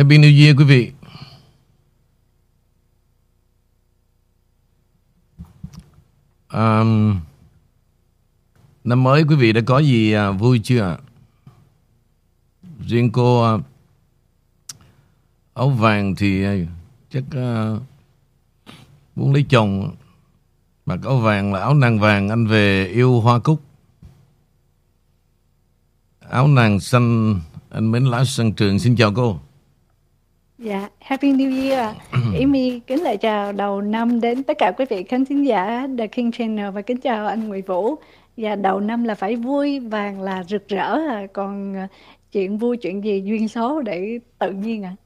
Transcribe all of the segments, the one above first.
Happy New Year quý vị. Um, năm mới quý vị đã có gì à, vui chưa? Riêng cô à, áo vàng thì à, chắc uh, muốn lấy chồng mặc áo vàng là áo nàng vàng anh về yêu hoa cúc áo nàng xanh anh mến lá sân trường xin chào cô Dạ, Happy New Year. Amy kính lại chào đầu năm đến tất cả quý vị khán thính giả The King Channel và kính chào anh Nguyễn Vũ. Và đầu năm là phải vui, vàng là rực rỡ, à. còn à, chuyện vui chuyện gì duyên số để tự nhiên à.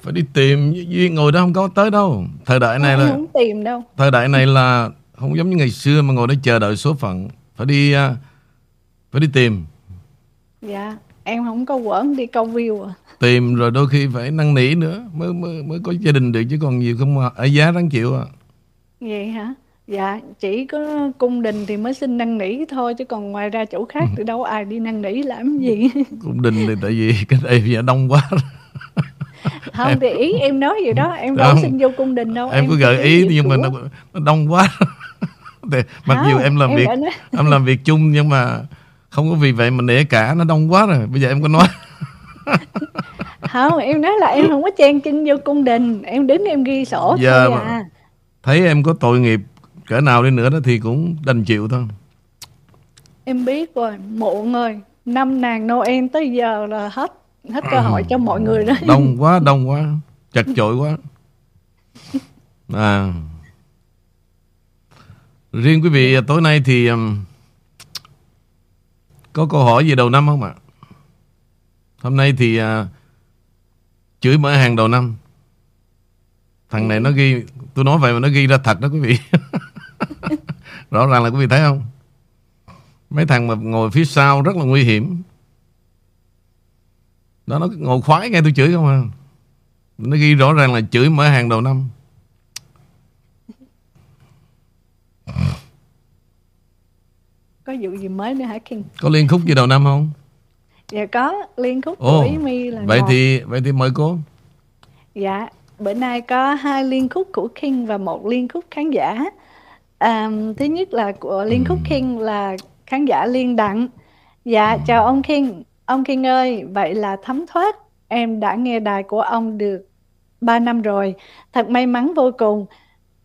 phải đi tìm duyên ngồi đó không có tới đâu thời đại này Không, là không tìm đâu. thời đại này là không giống như ngày xưa mà ngồi đó chờ đợi số phận phải đi à, phải đi tìm Dạ, em không có quẩn đi câu view à. tìm rồi đôi khi phải năn nỉ nữa mới mới mới có gia đình được chứ còn nhiều không ở giá đáng chịu à Vậy hả? Dạ, chỉ có cung đình thì mới xin năn nỉ thôi chứ còn ngoài ra chỗ khác thì đâu ai đi năn nỉ làm gì. cung đình thì tại vì cái đây giờ đông quá không thì ý em nói gì đó, em đâu xin vô cung đình đâu. em cứ chỉ gợi ý nhưng mà nó, nó đông quá thì, mặc Không, dù em làm em việc nói- em làm việc chung nhưng mà không có vì vậy mà nể cả nó đông quá rồi. Bây giờ em có nói. Không em nói là em không có chen chân vô cung đình. Em đứng em ghi sổ Dạ, thôi à. thấy em có tội nghiệp cỡ nào đi nữa đó thì cũng đành chịu thôi. Em biết rồi muộn rồi. Năm nàng noel tới giờ là hết hết cơ hội cho mọi người đó đông quá đông quá. Chật chội quá. À. Riêng quý vị tối nay thì um, có câu hỏi gì đầu năm không ạ? Hôm nay thì à, chửi mở hàng đầu năm. Thằng này nó ghi tôi nói vậy mà nó ghi ra thật đó quý vị. Rõ ràng là quý vị thấy không? Mấy thằng mà ngồi phía sau rất là nguy hiểm. Đó nó ngồi khoái nghe tôi chửi không à? Nó ghi rõ ràng là chửi mở hàng đầu năm. Có vụ gì mới nữa hả King có liên khúc gì đầu năm không dạ có liên khúc của ồ Ý Mi là vậy ngọt. thì vậy thì mời cô Dạ, bữa nay có hai liên khúc của King và một liên khúc khán giả. À, thứ nhất là của liên khúc King là khán giả Liên Đặng. Dạ, chào ông King. Ông King ơi, vậy là thấm thoát. Em đã nghe đài của ông được 3 năm rồi. Thật may mắn vô cùng.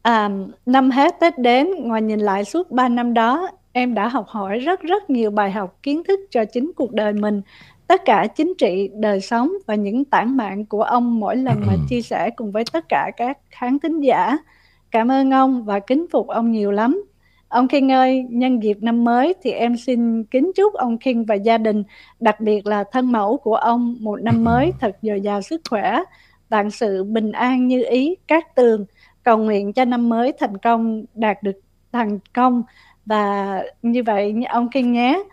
À, năm hết Tết đến, ngoài nhìn lại suốt 3 năm đó, em đã học hỏi rất rất nhiều bài học kiến thức cho chính cuộc đời mình tất cả chính trị, đời sống và những tản mạn của ông mỗi lần mà chia sẻ cùng với tất cả các khán thính giả. Cảm ơn ông và kính phục ông nhiều lắm. Ông King ơi, nhân dịp năm mới thì em xin kính chúc ông King và gia đình, đặc biệt là thân mẫu của ông một năm mới thật dồi dào sức khỏe, vạn sự bình an như ý, các tường, cầu nguyện cho năm mới thành công, đạt được thành công và như vậy ông King nhé.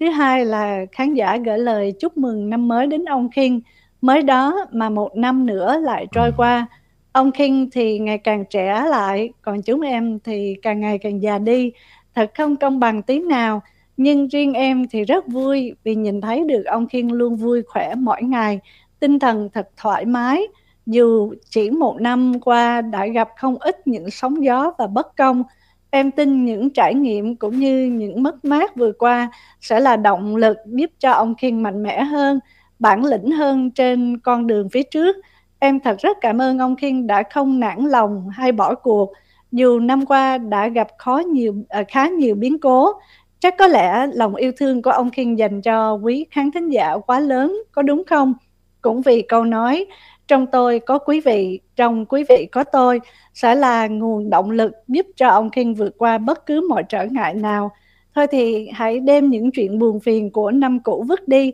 Thứ hai là khán giả gửi lời chúc mừng năm mới đến ông King. Mới đó mà một năm nữa lại trôi qua. Ông King thì ngày càng trẻ lại, còn chúng em thì càng ngày càng già đi. Thật không công bằng tí nào. Nhưng riêng em thì rất vui vì nhìn thấy được ông Kiên luôn vui khỏe mỗi ngày. Tinh thần thật thoải mái. Dù chỉ một năm qua đã gặp không ít những sóng gió và bất công, em tin những trải nghiệm cũng như những mất mát vừa qua sẽ là động lực giúp cho ông Kiên mạnh mẽ hơn, bản lĩnh hơn trên con đường phía trước. Em thật rất cảm ơn ông Kiên đã không nản lòng hay bỏ cuộc. Dù năm qua đã gặp khó nhiều à, khá nhiều biến cố, chắc có lẽ lòng yêu thương của ông Kiên dành cho quý khán thính giả quá lớn, có đúng không? Cũng vì câu nói trong tôi có quý vị, trong quý vị có tôi sẽ là nguồn động lực giúp cho ông King vượt qua bất cứ mọi trở ngại nào. Thôi thì hãy đem những chuyện buồn phiền của năm cũ vứt đi,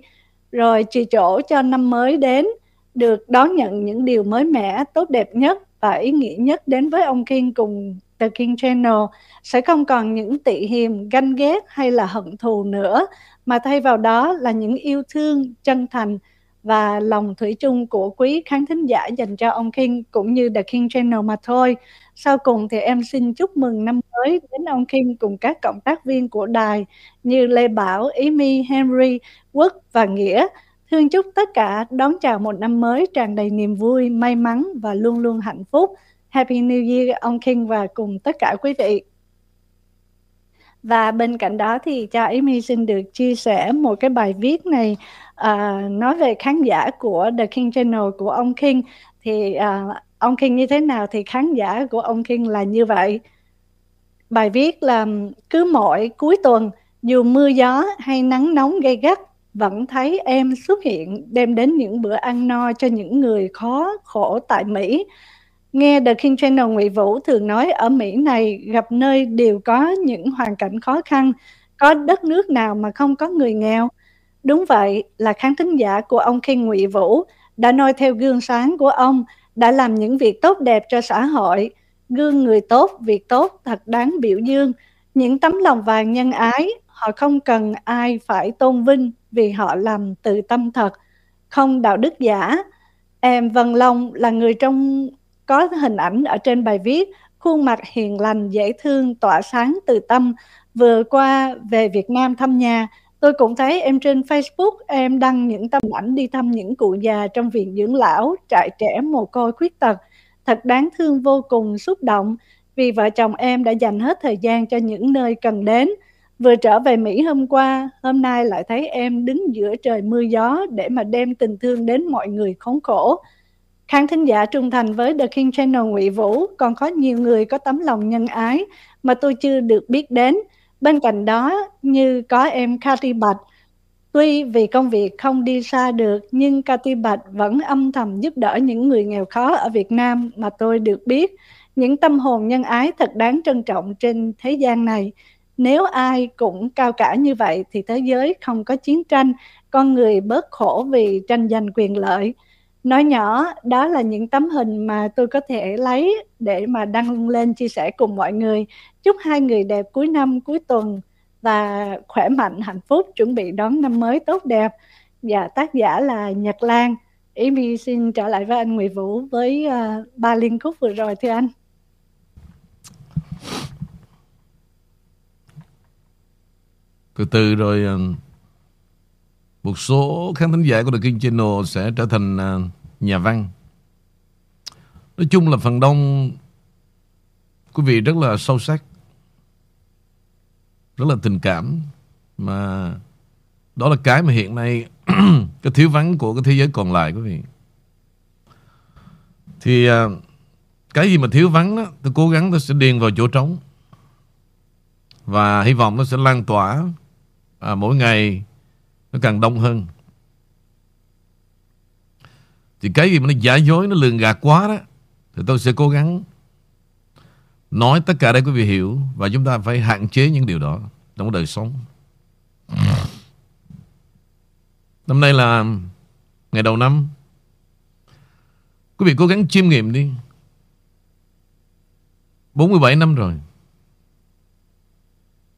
rồi chỉ chỗ cho năm mới đến, được đón nhận những điều mới mẻ, tốt đẹp nhất và ý nghĩa nhất đến với ông King cùng The King Channel. Sẽ không còn những tị hiềm, ganh ghét hay là hận thù nữa, mà thay vào đó là những yêu thương chân thành và lòng thủy chung của quý khán thính giả dành cho ông King cũng như The King Channel mà thôi. Sau cùng thì em xin chúc mừng năm mới đến ông King cùng các cộng tác viên của đài như Lê Bảo, Ý My, Henry, Quốc và Nghĩa. Thương chúc tất cả đón chào một năm mới tràn đầy niềm vui, may mắn và luôn luôn hạnh phúc. Happy New Year ông King và cùng tất cả quý vị. Và bên cạnh đó thì cho Amy xin được chia sẻ một cái bài viết này uh, nói về khán giả của The King Channel của ông King thì uh, ông King như thế nào thì khán giả của ông King là như vậy. Bài viết là cứ mỗi cuối tuần dù mưa gió hay nắng nóng gay gắt vẫn thấy em xuất hiện đem đến những bữa ăn no cho những người khó khổ tại Mỹ. Nghe The King Channel Nguyễn Vũ thường nói ở Mỹ này gặp nơi đều có những hoàn cảnh khó khăn, có đất nước nào mà không có người nghèo. Đúng vậy là khán thính giả của ông King Nguyễn Vũ đã noi theo gương sáng của ông, đã làm những việc tốt đẹp cho xã hội. Gương người tốt, việc tốt thật đáng biểu dương. Những tấm lòng vàng nhân ái, họ không cần ai phải tôn vinh vì họ làm từ tâm thật, không đạo đức giả. Em Vân Long là người trong có hình ảnh ở trên bài viết, khuôn mặt hiền lành, dễ thương, tỏa sáng từ tâm. Vừa qua về Việt Nam thăm nhà, tôi cũng thấy em trên Facebook, em đăng những tấm ảnh đi thăm những cụ già trong viện dưỡng lão, trại trẻ mồ côi khuyết tật. Thật đáng thương vô cùng, xúc động, vì vợ chồng em đã dành hết thời gian cho những nơi cần đến. Vừa trở về Mỹ hôm qua, hôm nay lại thấy em đứng giữa trời mưa gió để mà đem tình thương đến mọi người khốn khổ. Khán thính giả trung thành với The King Channel Ngụy Vũ còn có nhiều người có tấm lòng nhân ái mà tôi chưa được biết đến. Bên cạnh đó như có em Cathy Bạch. Tuy vì công việc không đi xa được nhưng Cathy Bạch vẫn âm thầm giúp đỡ những người nghèo khó ở Việt Nam mà tôi được biết. Những tâm hồn nhân ái thật đáng trân trọng trên thế gian này. Nếu ai cũng cao cả như vậy thì thế giới không có chiến tranh, con người bớt khổ vì tranh giành quyền lợi nói nhỏ đó là những tấm hình mà tôi có thể lấy để mà đăng lên chia sẻ cùng mọi người. Chúc hai người đẹp cuối năm cuối tuần và khỏe mạnh hạnh phúc chuẩn bị đón năm mới tốt đẹp. Và tác giả là Nhật Lan. Amy xin trở lại với anh Nguyễn Vũ với uh, ba liên khúc vừa rồi thưa anh. Từ từ rồi ờ, một số khán thính giả của The King Channel sẽ trở thành à, nhà văn. Nói chung là phần đông quý vị rất là sâu sắc, rất là tình cảm mà đó là cái mà hiện nay cái thiếu vắng của cái thế giới còn lại quý vị. Thì à, cái gì mà thiếu vắng đó, tôi cố gắng tôi sẽ điền vào chỗ trống và hy vọng nó sẽ lan tỏa à, mỗi ngày nó càng đông hơn. Thì cái gì mà nó giả dối, Nó lường gạt quá đó, Thì tôi sẽ cố gắng Nói tất cả đây quý vị hiểu Và chúng ta phải hạn chế những điều đó Trong đời sống. Năm nay là Ngày đầu năm. Quý vị cố gắng chiêm nghiệm đi. 47 năm rồi.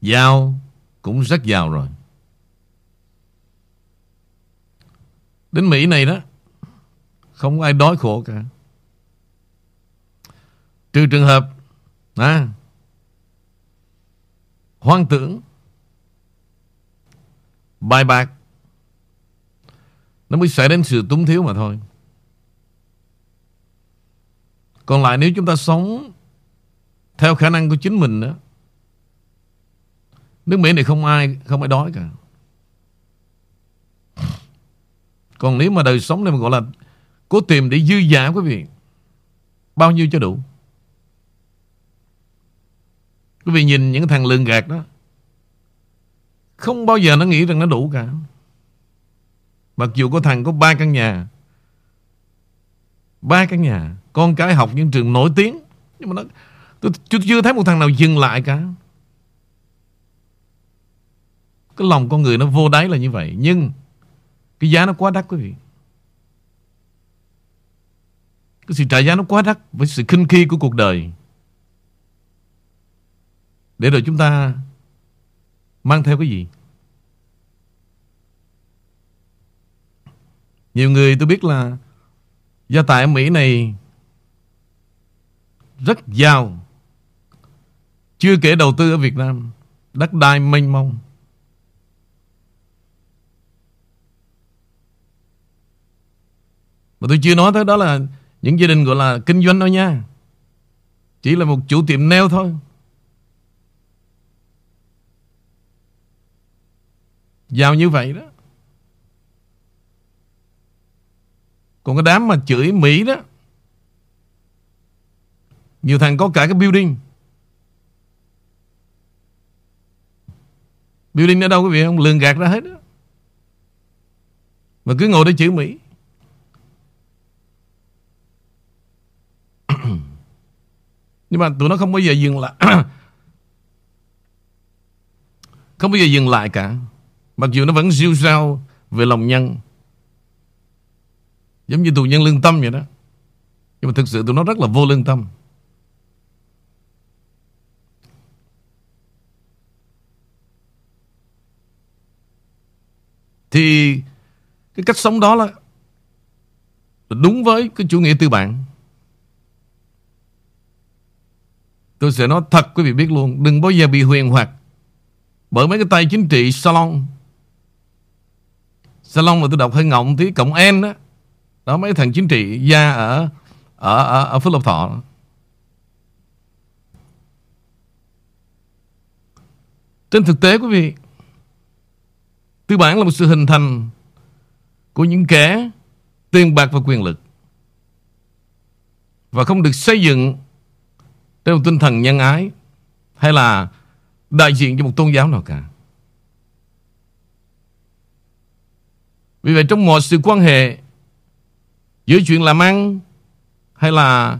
Giàu Cũng rất giàu rồi. Đến Mỹ này đó Không ai đói khổ cả. Trừ trường hợp à, Hoang tưởng Bài bạc Nó mới xảy đến sự túng thiếu mà thôi. Còn lại nếu chúng ta sống Theo khả năng của chính mình đó Nước Mỹ này không ai Không ai đói cả. Còn nếu mà đời sống này mà gọi là Cố tìm để dư giả quý vị Bao nhiêu cho đủ? Quý vị nhìn những thằng lường gạt đó Không bao giờ nó nghĩ rằng nó đủ cả. Mặc dù có thằng có ba căn nhà ba căn nhà Con cái học những trường nổi tiếng Nhưng mà nó tôi, tôi chưa thấy một thằng nào dừng lại cả. Cái lòng con người nó vô đáy là như vậy. Nhưng cái giá nó quá đắt quý vị. Cái sự trả giá nó quá đắt Với sự khinh khi của cuộc đời. Để rồi chúng ta Mang theo cái gì? Nhiều người tôi biết là Gia tài ở Mỹ này Rất giàu. Chưa kể đầu tư ở Việt Nam, Đất đai mênh mông. Mà tôi chưa nói tới đó là những gia đình gọi là kinh doanh thôi nha. Chỉ là một chủ tiệm nail thôi. Giàu như vậy đó. Còn cái đám mà chửi Mỹ đó Nhiều thằng có cả cái building Building ở đâu quý vị không? Lường gạt ra hết đó Mà cứ ngồi để chửi Mỹ Nhưng mà tụi nó không bao giờ dừng lại. Không bao giờ dừng lại cả. Mặc dù nó vẫn siêu sao Về lòng nhân. Giống như tù nhân lương tâm vậy đó. Nhưng mà thực sự tụi nó rất là vô lương tâm. Thì Cái cách sống đó là Đúng với cái chủ nghĩa tư bản. Tôi sẽ nói thật quý vị biết luôn Đừng bao giờ bị huyền hoặc. Bởi mấy cái tay chính trị salon. Salon mà tôi đọc hơi ngọng tí Cộng N đó. Đó mấy thằng chính trị gia ở ở ở, ở Phước Lộc Thọ. Trên thực tế quý vị tư bản là một sự hình thành của những kẻ tiền bạc và quyền lực. Và không được xây dựng trên một tinh thần nhân ái hay là đại diện cho một tôn giáo nào cả. Vì vậy trong mọi sự quan hệ giữa chuyện làm ăn hay là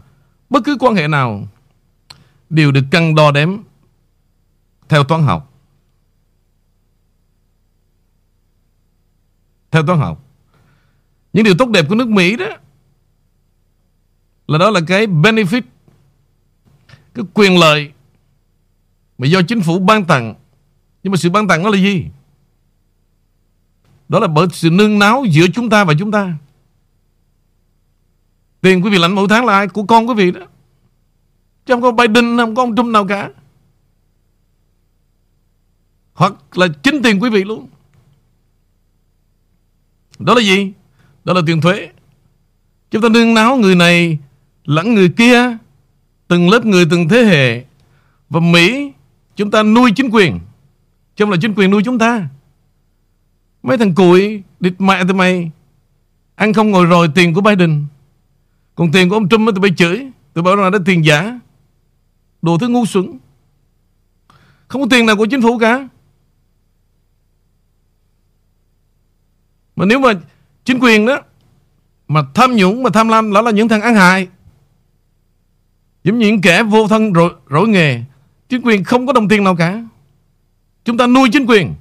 bất cứ quan hệ nào đều được cân đo đếm theo toán học. Theo toán học. Những điều tốt đẹp của nước Mỹ đó là đó là cái benefit cái quyền lợi mà do chính phủ ban tặng. Nhưng mà sự ban tặng đó là gì? Đó là bởi sự nương náo giữa chúng ta và chúng ta. Tiền quý vị lãnh mỗi tháng là ai? Của con quý vị đó. Chứ không có Biden, không có ông Trump nào cả. Hoặc là chính tiền quý vị luôn. Đó là gì? Đó là tiền thuế. Chúng ta nương náo người này lẫn người kia, từng lớp người từng thế hệ. Và Mỹ, chúng ta nuôi chính quyền. Chứ không là chính quyền nuôi chúng ta. Mấy thằng cùi, địt mẹ tụi mày, ăn không ngồi rồi tiền của Biden. Còn tiền của ông Trump tụi bay chửi tụi bảo rằng đó tiền giả Đồ thứ ngu xuẩn Không có tiền nào của chính phủ cả Mà nếu mà chính quyền đó Mà tham nhũng mà tham lam Đó là những thằng ăn hại Giống như những kẻ vô thân rỗi, rỗi nghề Chính quyền không có đồng tiền nào cả Chúng ta nuôi chính quyền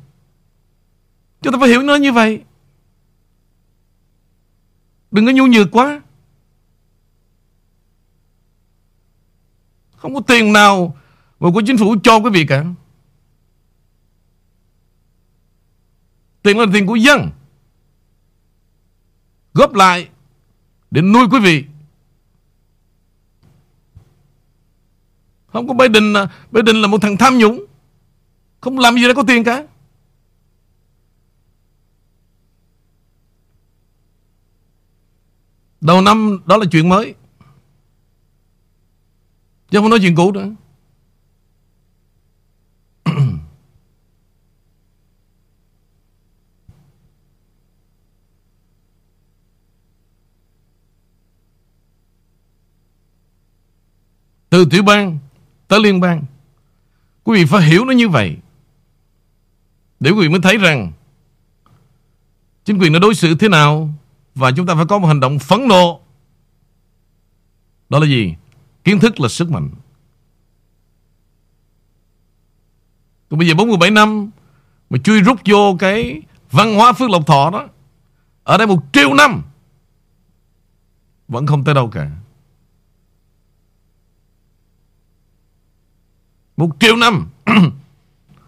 Chúng ta phải hiểu nó như vậy Đừng có nhu nhược quá Không có tiền nào mà của chính phủ cho quý vị cả. Tiền là tiền của dân. Góp lại để nuôi quý vị. Không có Biden là Biden là một thằng tham nhũng. Không làm gì để có tiền cả. Đầu năm đó là chuyện mới. Chứ không nói chuyện cũ nữa Từ tiểu bang tới liên bang Quý vị phải hiểu nó như vậy Để quý vị mới thấy rằng Chính quyền nó đối xử thế nào Và chúng ta phải có một hành động phẫn nộ Đó là gì? Kiến thức là sức mạnh. Còn bây giờ 47 năm mà chui rút vô cái văn hóa Phước Lộc Thọ đó. Ở đây một triệu năm vẫn không tới đâu cả. Một triệu năm.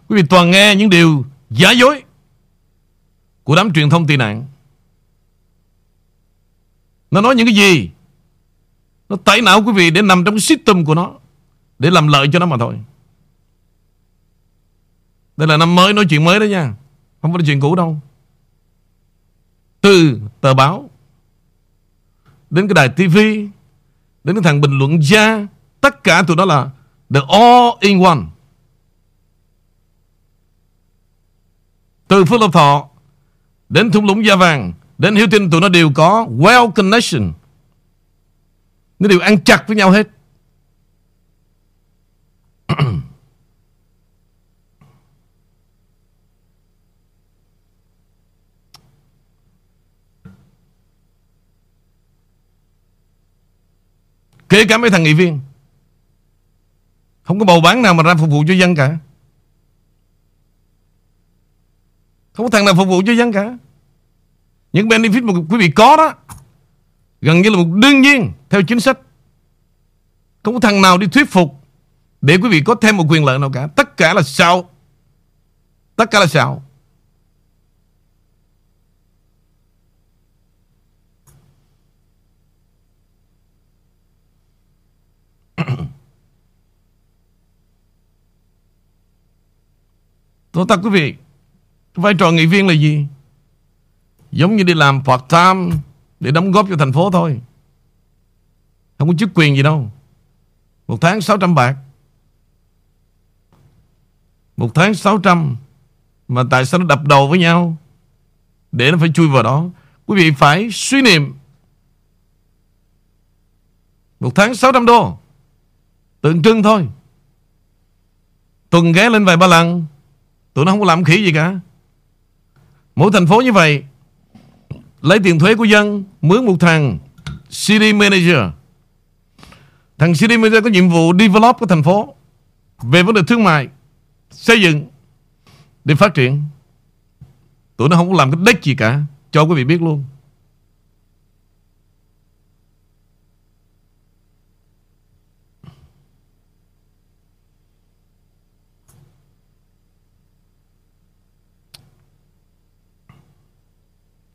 Quý vị toàn nghe những điều giả dối Của đám truyền thông tị nạn. Nó nói những cái gì? Nó tẩy não quý vị để nằm trong cái system của nó, Để làm lợi cho nó mà thôi. Đây là năm mới, nói chuyện mới đó nha. Không phải là chuyện cũ đâu. Từ tờ báo, Đến cái đài TV Đến cái thằng bình luận gia, Tất cả tụi đó là The all in one. Từ Phước Lộc Thọ Đến thung lũng Gia Vàng, Đến Hiếu Tinh, tụi nó đều có Well connection. Nó đều ăn chặt với nhau hết. Kể cả mấy thằng nghị viên. Không có bầu bán nào mà ra phục vụ cho dân cả. Không có thằng nào phục vụ cho dân cả. Những benefit mà quý vị có đó, Gần như là một đương nhiên Theo chính sách. Không có thằng nào đi thuyết phục Để quý vị có thêm một quyền lợi nào cả. Tất cả là sao Tất cả là sao Tôi thật quý vị Vai trò nghị viên là gì? Giống như đi làm part time Để đóng góp cho thành phố thôi. Không có chức quyền gì đâu. Một tháng 600 bạc. Một tháng 600 Mà tại sao nó đập đầu với nhau? Để nó phải chui vào đó. Quý vị phải suy niệm. Một tháng 600 đô. Tượng trưng thôi. Tuần ghé lên vài ba lần. Tụi nó không có làm khỉ gì cả. Mỗi thành phố như vậy, Lấy tiền thuế của dân, Mướn một thằng City Manager. Thằng City Manager có nhiệm vụ develop của thành phố Về vấn đề thương mại, Xây dựng Để phát triển. Tụi nó không có làm cái đếch gì cả, Cho quý vị biết luôn.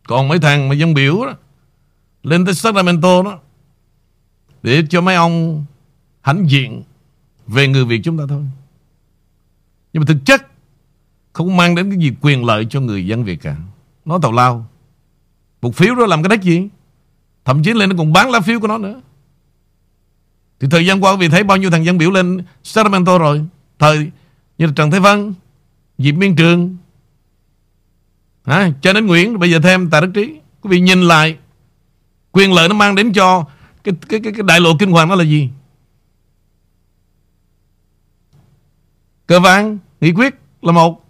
Còn mấy thằng mà dân biểu đó, Lên tới Sacramento đó, Để cho mấy ông Hãnh diện Về người Việt chúng ta thôi. Nhưng mà thực chất Không mang đến cái gì quyền lợi cho người dân Việt cả. Nó tào lao. Một phiếu đó làm cái đếch gì? Thậm chí lên nó còn bán lá phiếu của nó nữa. Thì thời gian qua vì thấy bao nhiêu thằng dân biểu lên Sacramento rồi. Thời như là Trần Thế Văn, Diệp Miên Trường à, Cho đến Nguyễn Bây giờ thêm tà Đức Trí. Quý vị nhìn lại Quyền lợi nó mang đến cho Cái, cái, cái, cái đại lộ kinh hoàng đó là gì? Cơ vàng Nghị quyết là một.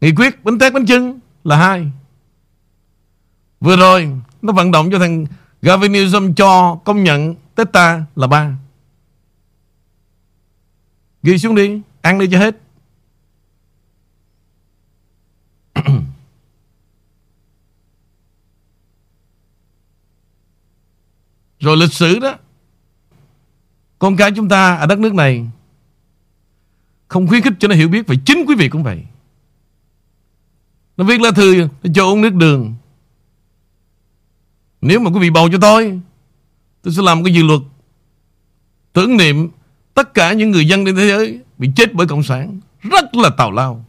Nghị quyết bánh tét bánh chưng là hai. Vừa rồi Nó vận động cho thằng Gavin Newsom cho công nhận Teta là ba. Ghi xuống đi Ăn đi cho hết. Rồi lịch sử đó. Con cái chúng ta ở đất nước này Không khuyến khích cho nó hiểu biết Và chính quý vị cũng vậy. Nó viết lá thư, nó cho uống nước đường. Nếu mà quý vị bầu cho tôi Tôi sẽ làm cái dự luật Tưởng niệm Tất cả những người dân trên thế giới Bị chết bởi Cộng sản. Rất là tào lao.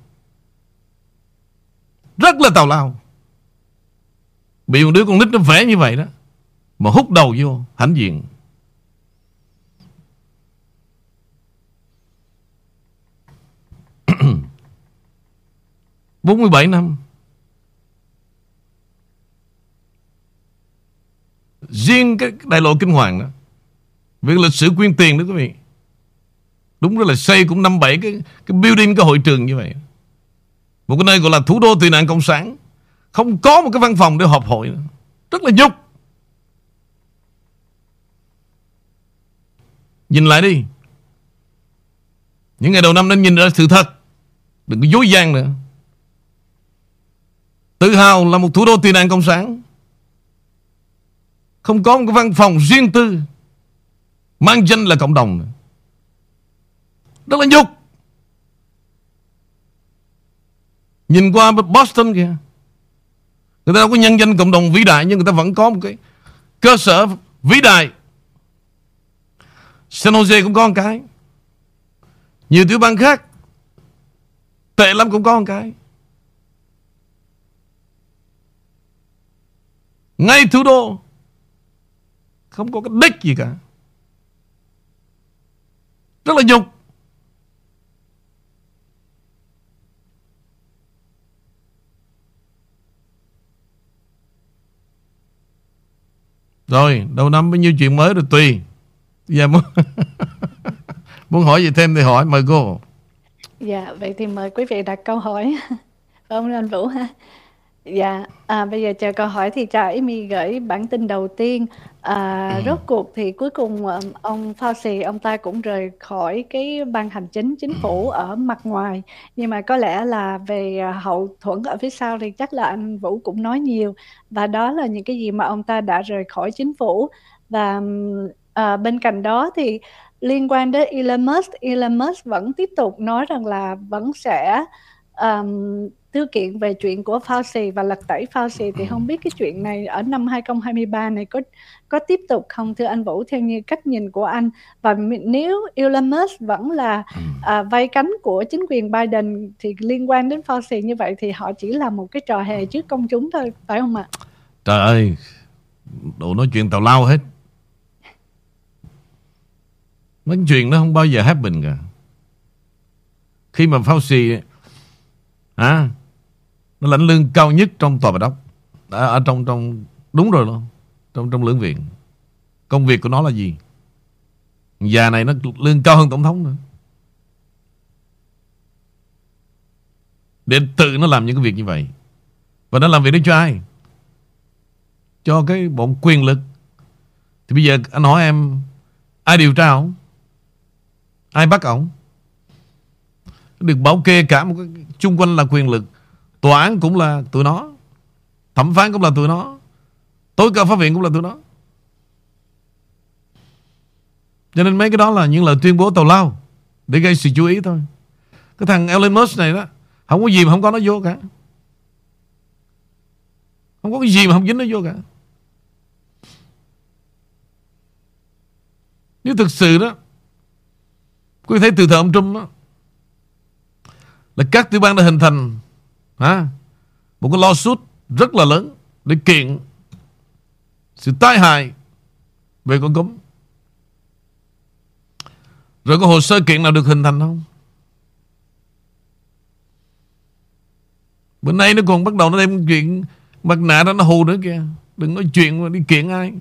Rất là tào lao. Bị một đứa con nít nó vẽ như vậy đó mà hút đầu vô, hãnh diện. Bốn mươi bảy năm. Riêng cái đại lộ kinh hoàng đó việc lịch sử quyên tiền đó quý vị, đúng là xây cũng năm bảy cái cái building, cái hội trường như vậy. Một cái nơi gọi là thủ đô tị nạn cộng sản. Không có một cái văn phòng để họp hội nữa. rất là nhục. Nhìn lại đi. Những ngày đầu năm nên nhìn ra sự thật. Đừng có dối gian nữa. Tự hào là một thủ đô tị nạn cộng sản. Không có một cái văn phòng riêng tư Mang danh là cộng đồng nữa. Rất là nhục. Nhìn qua Boston kìa. Người ta đâu có nhân danh cộng đồng vĩ đại, Nhưng người ta vẫn có một cái cơ sở vĩ đại. San Jose cũng có một cái. Nhiều tiểu bang khác, Tệ lắm cũng có một cái. Ngay thủ đô, Không có cái đích gì cả. Rất là nhục. Rồi, đầu năm bao nhiêu chuyện mới rồi tùy. Giờ muốn Muốn hỏi gì thêm thì hỏi mời cô Dạ vậy thì mời quý vị đặt câu hỏi Ông anh Vũ ha Dạ, à, bây giờ chờ câu hỏi thì cho Amy gửi bản tin đầu tiên. À, ừ. rốt cuộc thì cuối cùng ờ, ông Fauci ông ta cũng rời khỏi cái ban hành chính chính phủ ở mặt ngoài. Nhưng mà có lẽ là về hậu thuẫn ở phía sau thì chắc là anh Vũ cũng nói nhiều và đó là những cái gì mà ông ta đã rời khỏi chính phủ và à, bên cạnh đó thì liên quan đến Elon Musk, Elon Musk vẫn tiếp tục nói rằng là vẫn sẽ um, thư kiện về chuyện của Fauci và lật tẩy Fauci thì không biết cái chuyện này ở năm 2023 này có có tiếp tục không thưa anh Vũ theo như cách nhìn của anh và nếu Elon Musk vẫn là ừ. à, vay cánh của chính quyền Biden thì liên quan đến Fauci như vậy thì họ chỉ là một cái trò hề trước công chúng thôi phải không ạ? Trời ơi đồ nói chuyện tào lao hết mấy chuyện nó không bao giờ happen cả. Khi mà Fauci à, nó lãnh lương cao nhất trong tòa bạch đốc ở, à, ở trong trong đúng rồi luôn trong trong lưỡng viện. Công việc của nó là gì? Già này nó lương cao hơn tổng thống nữa. Để tự nó làm những cái việc như vậy. Và nó làm việc đó cho ai? Cho cái bọn quyền lực. Thì bây giờ anh hỏi em ai điều tra không ai bắt ổng? Được bảo kê cả một cái chung quanh là quyền lực. Tòa án cũng là tụi nó. Thẩm phán cũng là tụi nó. Tối cao pháp viện cũng là tụi nó. Cho nên mấy cái đó là những lời tuyên bố tàu lao Để gây sự chú ý thôi. Cái thằng Elon Musk này đó, Không có gì mà không có nó vô cả. Không có cái gì mà không dính nó vô cả. Nếu thực sự đó Quý thấy từ thời ông Trump đó Là các tiểu bang đã hình thành ha? một cái lawsuit rất là lớn để kiện sự tai hại về con cúm. Rồi có hồ sơ kiện nào được hình thành không? Bữa nay nó còn bắt đầu nó đem chuyện mặt nạ đó nó hù nữa kìa. Đừng nói chuyện mà đi kiện ai.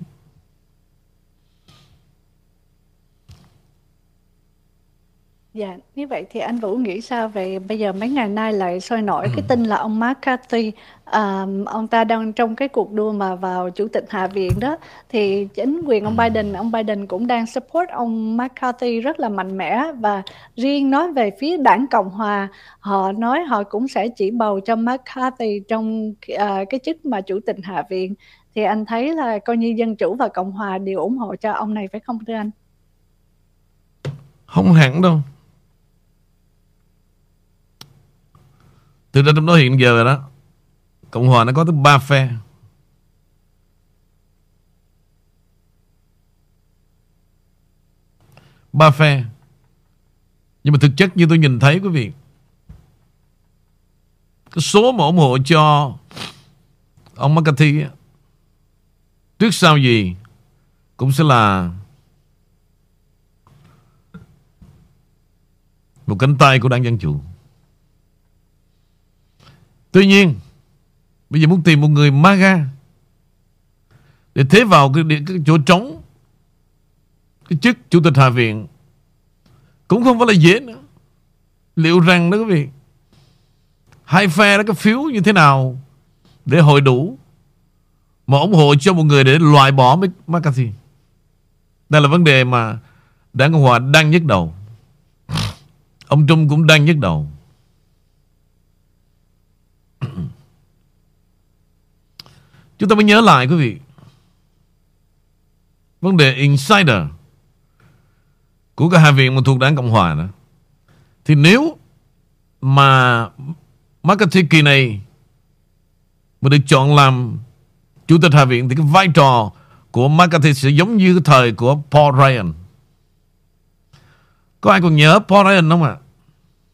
Dạ, như vậy thì anh Vũ nghĩ sao về bây giờ mấy ngày nay lại sôi nổi cái tin là ông McCarthy à, ông ta đang trong cái cuộc đua mà vào chủ tịch Hạ viện đó thì chính quyền ông Biden ông Biden cũng đang support ông McCarthy rất là mạnh mẽ và riêng nói về phía đảng Cộng hòa họ nói họ cũng sẽ chỉ bầu cho McCarthy trong à, cái chức mà chủ tịch Hạ viện. Thì anh thấy là coi như dân chủ và Cộng hòa đều ủng hộ cho ông này phải không thưa anh? Không hẳn đâu Thực ra trong đó hiện giờ rồi đó. Cộng hòa nó có tới ba phe. Ba phe. Nhưng mà thực chất như tôi nhìn thấy quý vị, Cái số mà ủng hộ cho Ông McCarthy Trước sau gì Cũng sẽ là Một cánh tay của đảng Dân Chủ. Tuy nhiên Bây giờ muốn tìm một người MAGA Để thế vào cái, cái chỗ trống Cái chức Chủ tịch Hạ viện Cũng không phải là dễ nữa. Liệu rằng đó quý vị Hai phe đó cái phiếu như thế nào Để hội đủ Mà ủng hộ cho một người để loại bỏ McCarthy Đây là vấn đề mà Đảng Cộng Hòa đang nhức đầu. Ông Trung cũng đang nhức đầu. Chúng ta mới nhớ lại, quý vị Vấn đề insider Của cả hai viện mà thuộc đảng Cộng Hòa đó Thì nếu Mà McCarthy kỳ này Mà được chọn làm Chủ tịch Hạ viện Thì cái vai trò của McCarthy sẽ giống như cái thời của Paul Ryan Có ai còn nhớ Paul Ryan không ạ? À?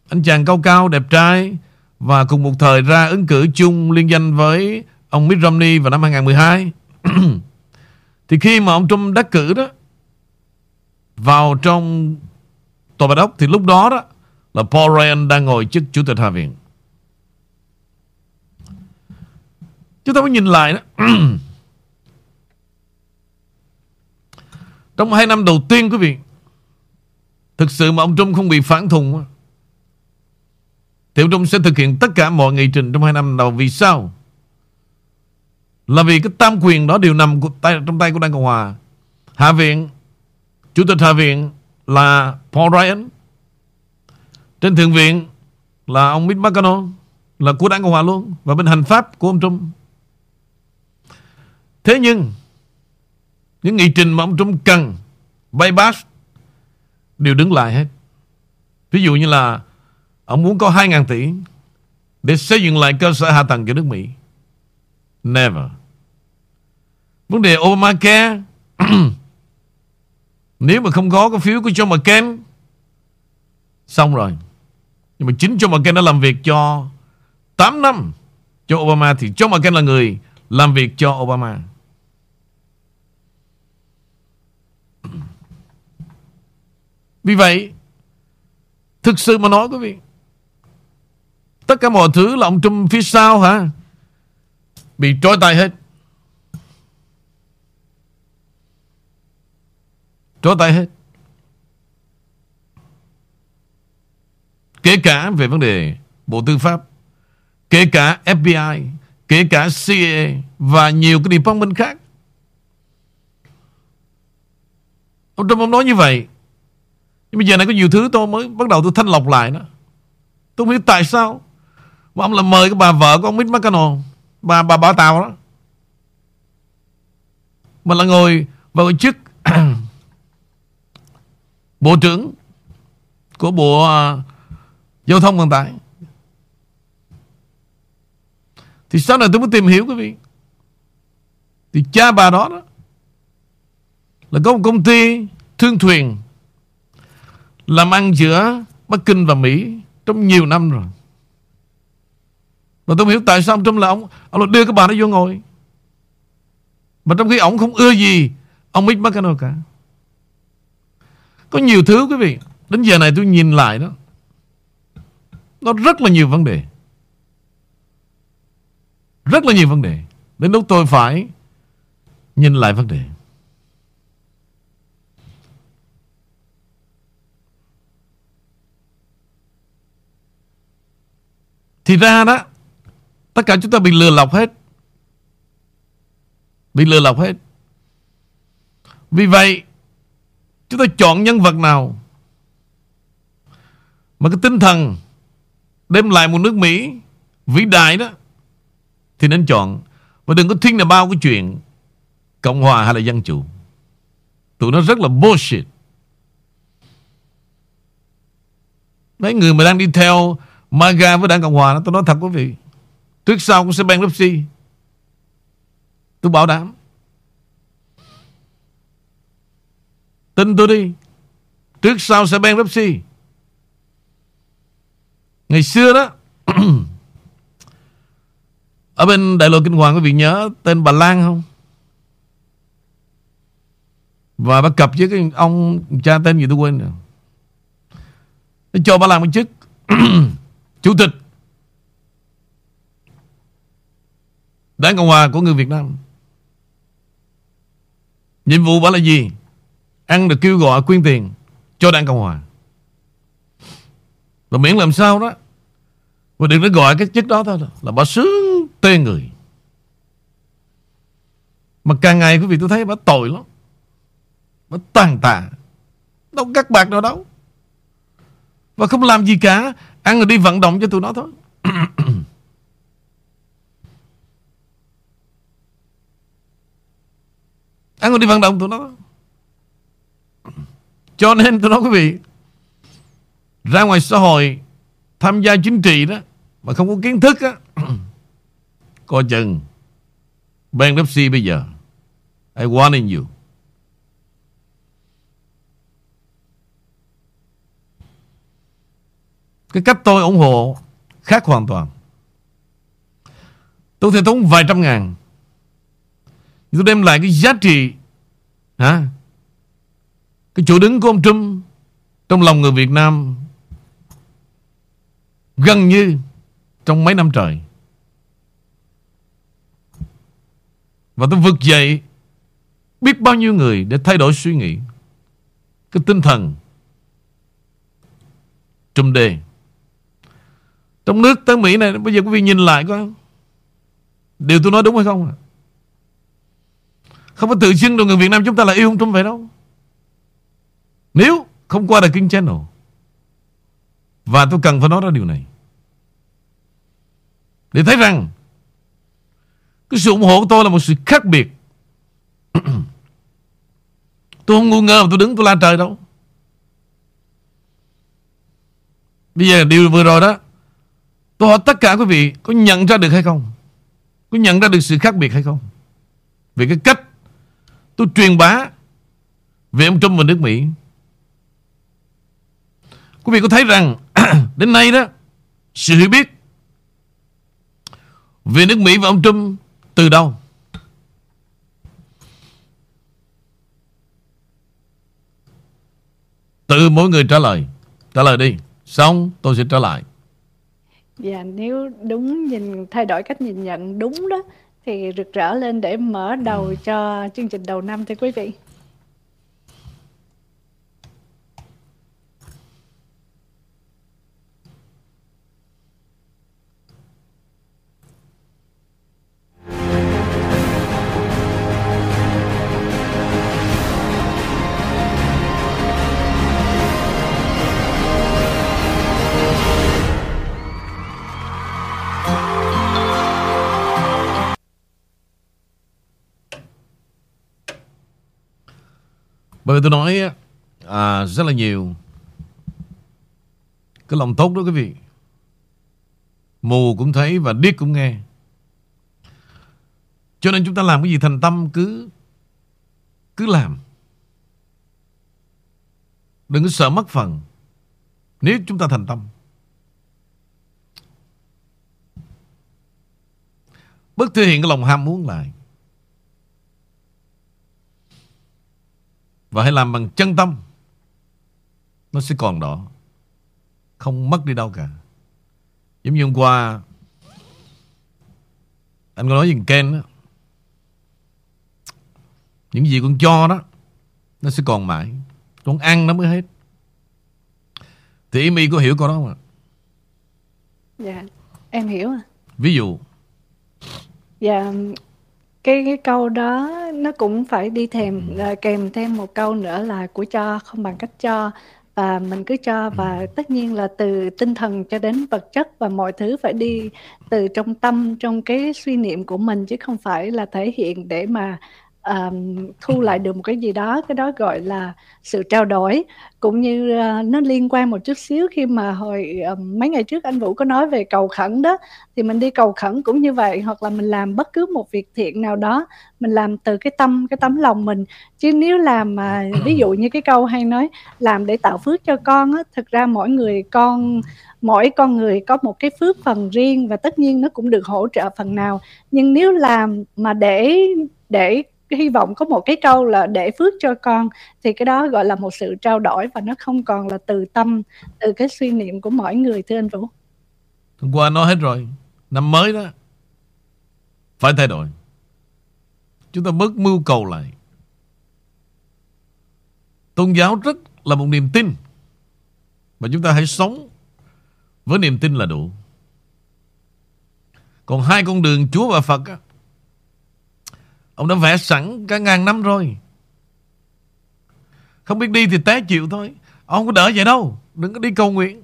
Anh chàng cao cao, đẹp trai Và cùng một thời ra ứng cử chung liên danh với ông Mitt Romney vào năm 2012 Thì khi mà ông Trump đắc cử đó, Vào trong Tòa Bạch Ốc Thì lúc đó đó Là Paul Ryan đang ngồi chức Chủ tịch Hạ viện. Chúng ta mới nhìn lại đó. Trong hai năm đầu tiên, quý vị, Thực sự mà ông Trump không bị phản thùng Thì ông Trump sẽ thực hiện tất cả mọi nghị trình trong hai năm đầu. Vì sao? Là vì cái tam quyền đó đều nằm tay, trong tay của Đảng Cộng Hòa. Hạ viện Chủ tịch Hạ viện là Paul Ryan. Trên Thượng viện là ông Mitch McConnell Là của Đảng Cộng Hòa luôn Và bên hành pháp của ông Trump. Thế nhưng Những nghị trình mà ông Trump cần Bypass Đều đứng lại hết. Ví dụ như là Ông muốn có 2.000 tỷ Để xây dựng lại cơ sở hạ tầng cho nước Mỹ. Never. Vấn đề Obamacare, Nếu mà không có cái phiếu của John McCain, Xong rồi. Nhưng mà chính John McCain đã làm việc cho 8 năm cho Obama Thì John McCain là người làm việc cho Obama. Vì vậy, Thực sự mà nói quý vị, Tất cả mọi thứ là ông Trump phía sau hả? Bị trói tay hết. Trói tay hết. Kể cả về vấn đề Bộ Tư pháp, Kể cả FBI Kể cả CIA Và nhiều cái department khác. Ông Trump ông nói như vậy. Nhưng bây giờ này có nhiều thứ tôi mới Bắt đầu tôi thanh lọc lại đó. Tôi không biết tại sao Mà ông là mời cái bà vợ của ông Mitch McConnell, Bà bà bảo tàu đó. Mà là ngồi vào chức Bộ trưởng Của Bộ à, Giao thông vận tải. Thì sau này tôi mới tìm hiểu, quý vị. Thì cha bà đó đó Là có một công ty Thương thuyền Làm ăn giữa Bắc Kinh và Mỹ Trong nhiều năm rồi. Mà tôi hiểu tại sao ông Trump là ông Ông đưa cái bà đó vô ngồi. Mà trong khi ông không ưa gì Ông Mitch McConnell cả có nhiều thứ quý vị. Đến giờ này tôi nhìn lại đó. Nó rất là nhiều vấn đề. Rất là nhiều vấn đề. Đến lúc tôi phải Nhìn lại vấn đề. Thì ra đó, Tất cả chúng ta bị lừa lọc hết. Bị lừa lọc hết. Vì vậy Chúng ta chọn nhân vật nào Mà cái tinh thần Đem lại một nước Mỹ Vĩ đại đó Thì nên chọn. Và đừng có thiên là bao cái chuyện Cộng hòa hay là dân chủ. Tụi nó rất là bullshit. Mấy người mà đang đi theo MAGA với đảng Cộng Hòa đó, Tôi nói thật quý vị. Trước sau cũng sẽ bang lớp Tôi bảo đảm. Tin tôi đi. Trước sau sẽ ban Pepsi. Ngày xưa đó, Ở bên Đại lộ Kinh Hoàng, Quý vị nhớ tên bà Lan không? Và bà cập với cái ông cha tên gì tôi quên rồi. Nó cho bà làm một chức Chủ tịch Đảng Cộng Hòa của người Việt Nam. Nhiệm vụ bà là gì? Ăn được kêu gọi quyên tiền Cho Đảng Cộng Hòa. Và miễn làm sao đó. Và đừng có gọi cái chức đó thôi Là bà sướng tê người. Mà càng ngày quý vị tôi thấy bà tội lắm. Bà tàn tạ. Đâu cắt bạc đâu đâu. Và không làm gì cả, Ăn rồi đi vận động cho tụi nó thôi. Ăn rồi đi vận động tụi nó thôi cho nên tôi nói quý vị, Ra ngoài xã hội, Tham gia chính trị đó, Mà không có kiến thức á, Coi chừng Ban Pepsi bây giờ, I warning you Cái cách tôi ủng hộ Khác hoàn toàn Tôi thể tốn vài trăm ngàn Tôi đem lại cái giá trị, hả? Cái chỗ đứng của ông Trump trong lòng người Việt Nam gần như trong mấy năm trời. Và tôi vực dậy biết bao nhiêu người để thay đổi suy nghĩ. Cái tinh thần Trùm đề. Trong nước tới Mỹ này, Bây giờ quý vị nhìn lại coi, Điều tôi nói đúng hay không? Không có tự xưng được người Việt Nam chúng ta là yêu ông Trump vậy đâu nếu không qua được King Channel, Và tôi cần phải nói ra điều này. Để thấy rằng, Cái sự ủng hộ của tôi là một sự khác biệt. Tôi không ngu ngơ mà tôi đứng tôi la trời đâu. Bây giờ điều vừa rồi đó, Tôi hỏi tất cả quý vị Có nhận ra được hay không? Có nhận ra được sự khác biệt hay không? Về cái cách Tôi truyền bá Về ông Trump và nước Mỹ. Quý vị có thấy rằng Đến nay đó, Sự hiểu biết Về nước Mỹ và ông Trump Từ đâu? Từ mỗi người trả lời. Trả lời đi. Xong, tôi sẽ trả lại. Dạ nếu đúng nhìn, thay đổi cách nhìn nhận đúng đó, thì rực rỡ lên để mở đầu cho chương trình đầu năm thưa quý vị. Bởi vì tôi nói à, rất là nhiều cái lòng tốt đó quý vị. Mù cũng thấy và điếc cũng nghe. Cho nên chúng ta làm cái gì thành tâm cứ cứ làm. Đừng có sợ mất phần. Nếu chúng ta thành tâm. Bất thể hiện cái lòng ham muốn lại. Và hãy làm bằng chân tâm. Nó sẽ còn đó. Không mất đi đâu cả. Giống như hôm qua Anh có nói với Ken đó Những gì con cho đó Nó sẽ còn mãi. Con ăn nó mới hết. Thì Amy có hiểu câu đó không ạ? Dạ em hiểu à. Ví dụ Dạ cái cái câu đó nó cũng phải đi thèm ờ, kèm thêm một câu nữa là của cho không bằng cách cho. Và mình cứ cho và tất nhiên là từ tinh thần cho đến vật chất và mọi thứ phải đi từ trong tâm trong cái suy niệm của mình chứ không phải là thể hiện để mà um, thu lại được một cái gì đó cái đó gọi là sự trao đổi. Cũng như uh, nó liên quan một chút xíu khi mà hồi uh, mấy ngày trước anh Vũ có nói về cầu khẩn đó thì mình đi cầu khẩn cũng như vậy hoặc là mình làm bất cứ một việc thiện nào đó mình làm từ cái tâm cái tấm lòng mình. Chứ nếu làm mà ví dụ như cái câu hay nói làm để tạo phước cho con á thực ra mỗi người con mỗi con người có một cái phước phần riêng và tất nhiên nó cũng được hỗ trợ phần nào. Nhưng nếu làm mà để để hy vọng có một cái câu là để phước cho con. Thì cái đó gọi là một sự trao đổi và nó không còn là từ tâm từ cái suy niệm của mỗi người thưa anh Vũ. Hôm qua nói hết rồi. Năm mới đó Phải thay đổi. Chúng ta bớt mưu cầu lại. Tôn giáo rất là một niềm tin Và chúng ta hãy sống Với niềm tin là đủ. Còn hai con đường Chúa và Phật á, Ông đã vẽ sẵn cả ngàn năm rồi. Không biết đi thì té chịu thôi. Ông không có đỡ vậy đâu. Đừng có đi cầu nguyện.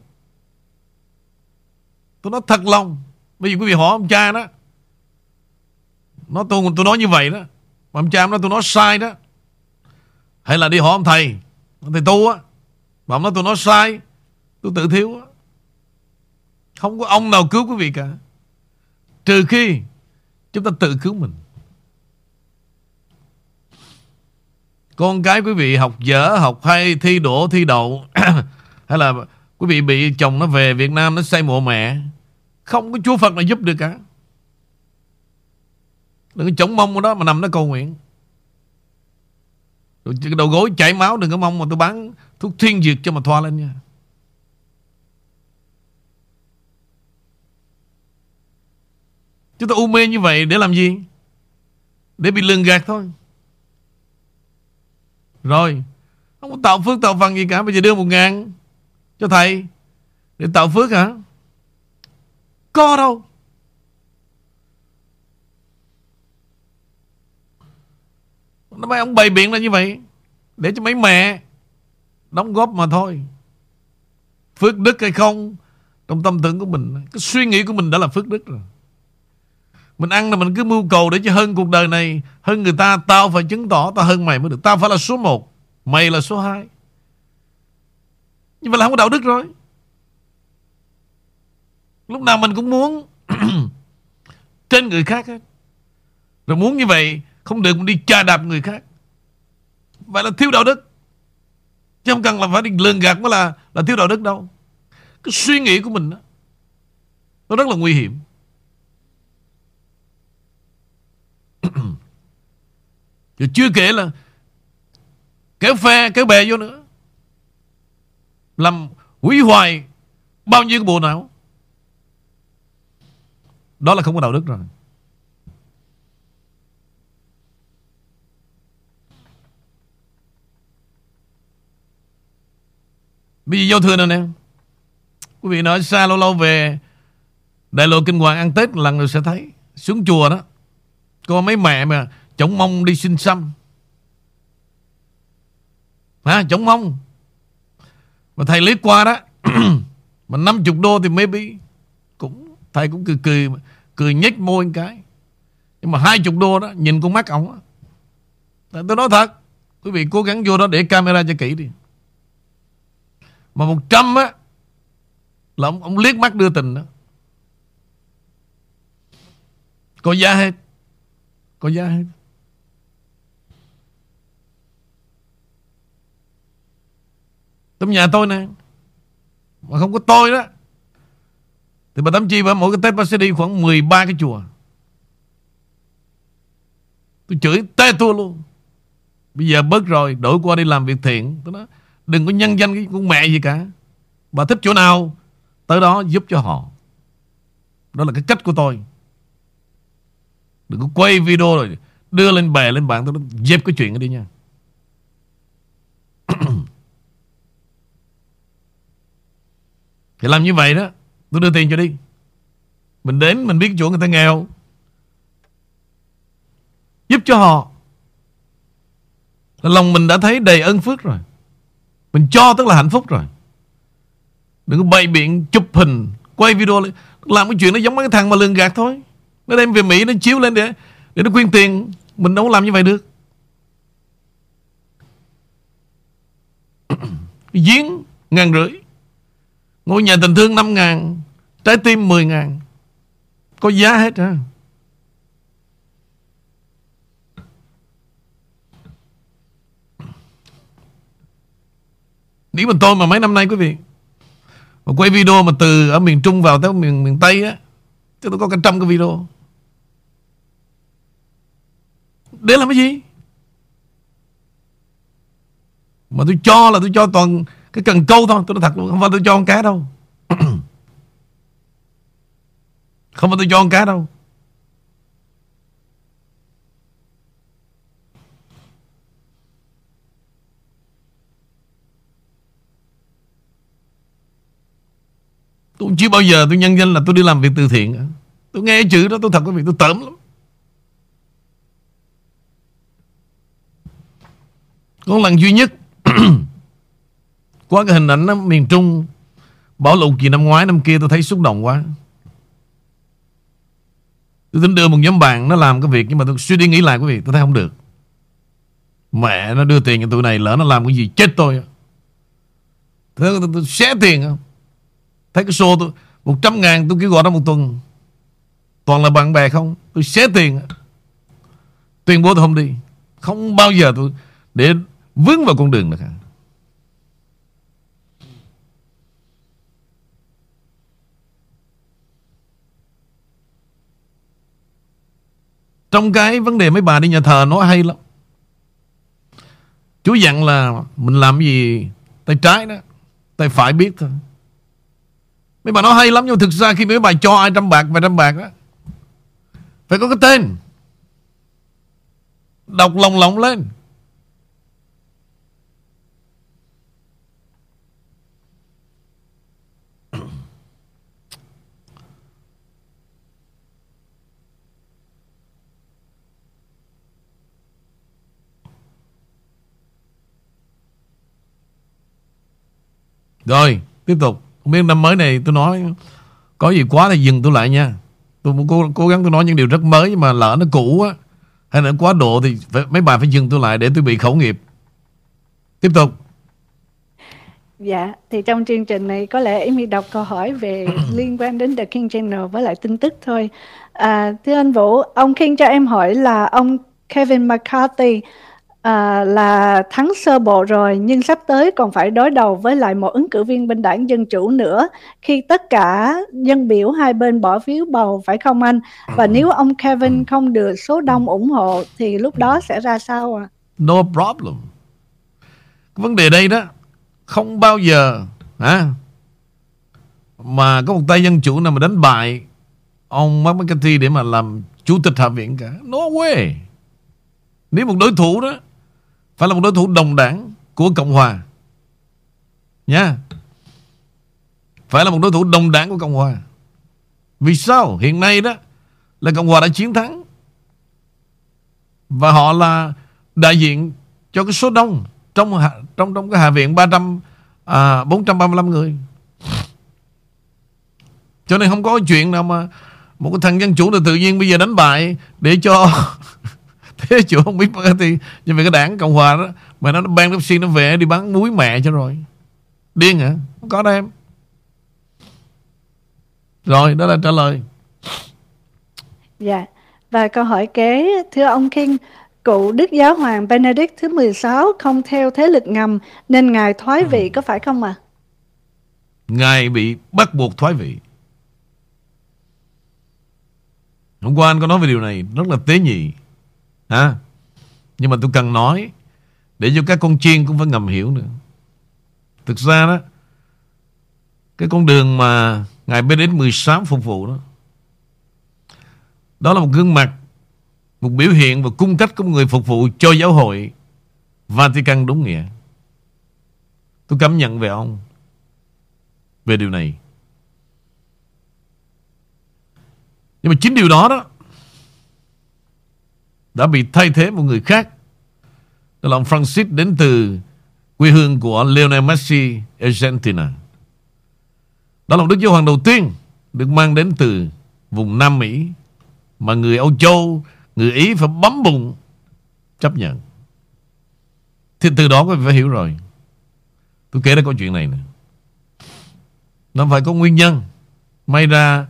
Tôi nói thật lòng. Bây giờ quý vị hỏi ông cha đó. Nó tôi, tôi nói như vậy đó. Mà ông cha nói tôi nói sai đó. Hay là đi hỏi ông thầy. Ông thầy tu á. Mà ông nói tôi nói sai. Tôi tự thiếu á. Không có ông nào cứu quý vị cả. Trừ khi Chúng ta tự cứu mình. Con cái quý vị học dở, học hay, thi đổ, thi đậu Hay là quý vị bị chồng nó về Việt Nam nó say mộ mẹ Không có Chúa Phật nào giúp được cả. Đừng có chống mông ở đó mà nằm nó cầu nguyện. Rồi đầu gối chảy máu Đừng có mong mà tôi bán thuốc thiên diệt cho mà thoa lên nha. Chúng ta u mê như vậy để làm gì? Để bị lường gạt thôi. Rồi. Không có tạo phước, tạo phần gì cả, Bây giờ đưa một ngàn cho thầy. Để tạo phước hả? Có đâu. Nó mấy ông bày biện là như vậy, Để cho mấy mẹ Đóng góp mà thôi. Phước đức hay không, Trong tâm tưởng của mình, Cái suy nghĩ của mình đã là phước đức rồi. Mình ăn là mình cứ mưu cầu Để cho hơn cuộc đời này Hơn người ta Tao phải chứng tỏ tao hơn mày mới được. Tao phải là số 1 Mày là số 2 Nhưng mà là không có đạo đức rồi. Lúc nào mình cũng muốn Trên người khác hết. Rồi muốn như vậy Không được mình đi chà đạp người khác. Vậy là thiếu đạo đức. Chứ không cần là phải đi lường gạt mới là là thiếu đạo đức đâu. Cái suy nghĩ của mình đó, Nó rất là nguy hiểm. Rồi chưa kể là Kéo phe, kéo bè vô nữa. Làm hủy hoại Bao nhiêu cái bộ não. Đó là không có đạo đức rồi. Bây giờ giao thừa nè nè. Quý vị nói xa lâu lâu về Đại lộ Kinh Hoàng ăn Tết lần rồi sẽ thấy. Xuống chùa đó, Có mấy mẹ mà chống mông đi xin xăm. À, chống mông Mà thầy lấy qua đó Mà 50 đô thì maybe cũng Thầy cũng cười cười Cười nhếch môi một cái. Nhưng mà 20 đô đó Nhìn con mắt ổng Tôi nói thật Quý vị cố gắng vô đó để camera cho kỹ đi. Mà một trăm á Là ông, ông liếc mắt đưa tình đó. Có giá hết. Có giá hết. Trong nhà tôi nè. Mà không có tôi đó. Thì bà Tâm Chi bà mỗi cái Tết bà sẽ đi khoảng 13 cái chùa. Tôi chửi tê tua luôn. Bây giờ bớt rồi, Đổi qua đi làm việc thiện. Tôi nói, Đừng có nhân danh cái con mẹ gì cả. Bà thích chỗ nào, Tới đó giúp cho họ. Đó là cái cách của tôi. Đừng có quay video rồi Đưa lên bè, lên bạn tôi nói, Dẹp cái chuyện đó đi nha. Thì làm như vậy đó, Tôi đưa tiền cho đi. Mình đến, mình biết chỗ người ta nghèo. Giúp cho họ. Là Lòng mình đã thấy đầy ân phước rồi. Mình cho tức là hạnh phúc rồi. Đừng có bày biện, chụp hình, Quay video lên Làm cái chuyện nó giống mấy cái thằng mà lường gạt thôi. Nó đem về Mỹ, nó chiếu lên để Để nó quyên tiền. Mình đâu có làm như vậy được. Giếng ngàn rưỡi. Ngôi nhà tình thương 5 ngàn, Trái tim 10 ngàn. Có giá hết hả? Nếu mà tôi mà mấy năm nay quý vị? Mà quay video mà từ ở miền Trung vào tới miền miền Tây á, Chứ tôi có cả trăm cái video. Để làm cái gì? Mà tôi cho là tôi cho toàn cái cần câu thôi, Tôi nói thật luôn, Không phải tôi cho con cá đâu. Không phải tôi cho con cá đâu. Tôi chưa bao giờ tôi nhân danh là tôi đi làm việc từ thiện Tôi nghe chữ đó, tôi thật có việc tôi tởm lắm. Có lần duy nhất Qua cái hình ảnh đó, miền Trung Bảo lụt gì năm ngoái năm kia tôi thấy xúc động quá. Tôi tính đưa một nhóm bạn Nó làm cái việc Nhưng mà tôi suy đi nghĩ lại quý vị Tôi thấy không được. Mẹ nó đưa tiền cho tụi này Lỡ nó làm cái gì chết tôi. Thế tôi, tôi, tôi xé tiền không Thấy cái show tôi 100 ngàn tôi kêu gọi nó một tuần. Toàn là bạn bè không? Tôi xé tiền Tuyên bố tôi không đi. Không bao giờ tôi Để vướng vào con đường nữa cả. Trong cái vấn đề mấy bà đi nhà thờ nói hay lắm. Chú dặn là Mình làm gì, Tay trái đó, Tay phải biết thôi. Mấy bà nói hay lắm, Nhưng thực ra khi mấy bà cho ai trăm bạc Vài trăm bạc đó Phải có cái tên. Đọc lòng lòng lên. Rồi tiếp tục. Không biết năm mới này tôi nói Có gì quá thì dừng tôi lại nha. Tôi muốn cố, cố gắng tôi nói những điều rất mới Nhưng mà lỡ nó cũ á Hay là nó quá độ thì phải, mấy bà phải dừng tôi lại Để tôi bị khẩu nghiệp. Tiếp tục. Dạ, thì trong chương trình này có lẽ Amy đọc câu hỏi về liên quan đến The King Channel với lại tin tức thôi. À, thưa anh Vũ, ông King cho em hỏi là ông Kevin McCarthy à, là thắng sơ bộ rồi nhưng sắp tới còn phải đối đầu với lại một ứng cử viên bên đảng Dân Chủ nữa khi tất cả dân biểu hai bên bỏ phiếu bầu phải không anh? Và nếu ông Kevin không được số đông ủng hộ thì lúc đó sẽ ra sao ạ? À? No problem. vấn đề đây đó không bao giờ hả, mà có một tay dân chủ nào mà đánh bại ông Mark McCarthy để mà làm chủ tịch hạ viện cả. No way. Nếu một đối thủ đó phải là một đối thủ đồng đảng của Cộng Hòa. Nha. Phải là một đối thủ đồng đảng của Cộng Hòa. Vì sao? Hiện nay đó là Cộng Hòa đã chiến thắng. Và họ là đại diện cho cái số đông trong trong trong cái hạ viện 300 à, 435 người. Cho nên không có chuyện nào mà một cái thằng dân chủ là tự nhiên bây giờ đánh bại để cho chủ không biết thì nhưng mà cái đảng cộng hòa đó mà nó ban đốc xin nó về đi bán muối mẹ cho rồi điên hả không có đâu em rồi đó là trả lời dạ và câu hỏi kế thưa ông King cụ Đức Giáo Hoàng Benedict thứ 16 không theo thế lực ngầm nên ngài thoái vị ừ. có phải không ạ? À? Ngài bị bắt buộc thoái vị. Hôm qua anh có nói về điều này rất là tế nhị. Ha? Nhưng mà tôi cần nói, để cho các con chiên cũng phải ngầm hiểu nữa. Thực ra đó, cái con đường mà Ngài Benedict 16 phục vụ đó đó là một gương mặt, một biểu hiện và cung cách của một người phục vụ cho giáo hội Vatican đúng nghĩa. Tôi cảm nhận về ông, về điều này. Nhưng mà chính điều đó đó đã bị thay thế một người khác. Đó là ông Francis đến từ quê hương của Lionel Messi, Argentina. Đó là Đức Giáo Hoàng đầu tiên được mang đến từ vùng Nam Mỹ mà người Âu Châu, người Ý phải bấm bụng chấp nhận. Thì từ đó quý vị phải hiểu rồi. Tôi kể ra câu chuyện này nè. Nó phải có nguyên nhân. May ra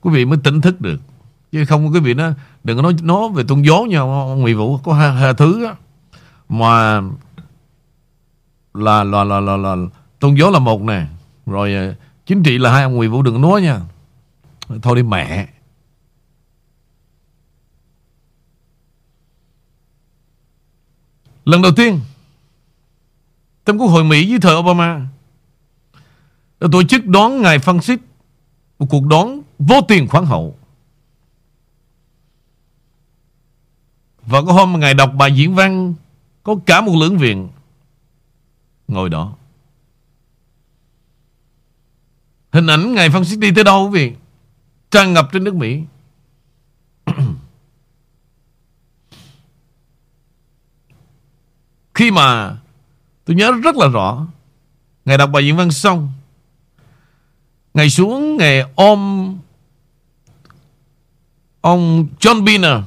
quý vị mới tỉnh thức được. Chứ không quý vị nó đừng có nói nó về tôn giáo nha ông Nguyễn Vũ có hai, hai thứ đó. mà là là là là, là tôn giáo là một nè rồi ờ, chính trị là hai ông Nguyễn Vũ đừng nói nha. Thôi đi mẹ. Lần đầu tiên trong quốc hội Mỹ dưới thời Obama đã tổ chức đón ngài Francis một cuộc đón vô tiền khoáng hậu. Và có hôm Ngài đọc bài diễn văn, Có cả một lưỡng viện Ngồi đó. Hình ảnh Ngài Francis đi tới đâu quý vị? Tràn ngập trên nước Mỹ. Khi mà Tôi nhớ rất là rõ, Ngài đọc bài diễn văn xong, Ngài xuống Ngài ôm Ông John Biner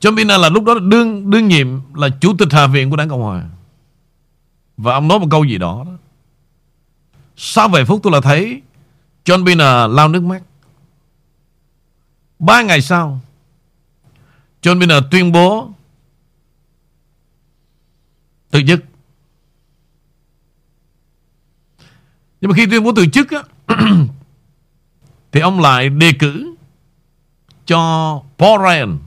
John Bina là lúc đó đương đương nhiệm là chủ tịch Hạ viện của Đảng Cộng Hòa. Và ông nói một câu gì đó. đó. Sau vài phút tôi là thấy John Bina lao nước mắt. Ba ngày sau, John Bina tuyên bố từ chức. Nhưng mà khi tuyên bố từ chức á, thì ông lại đề cử cho Paul Ryan.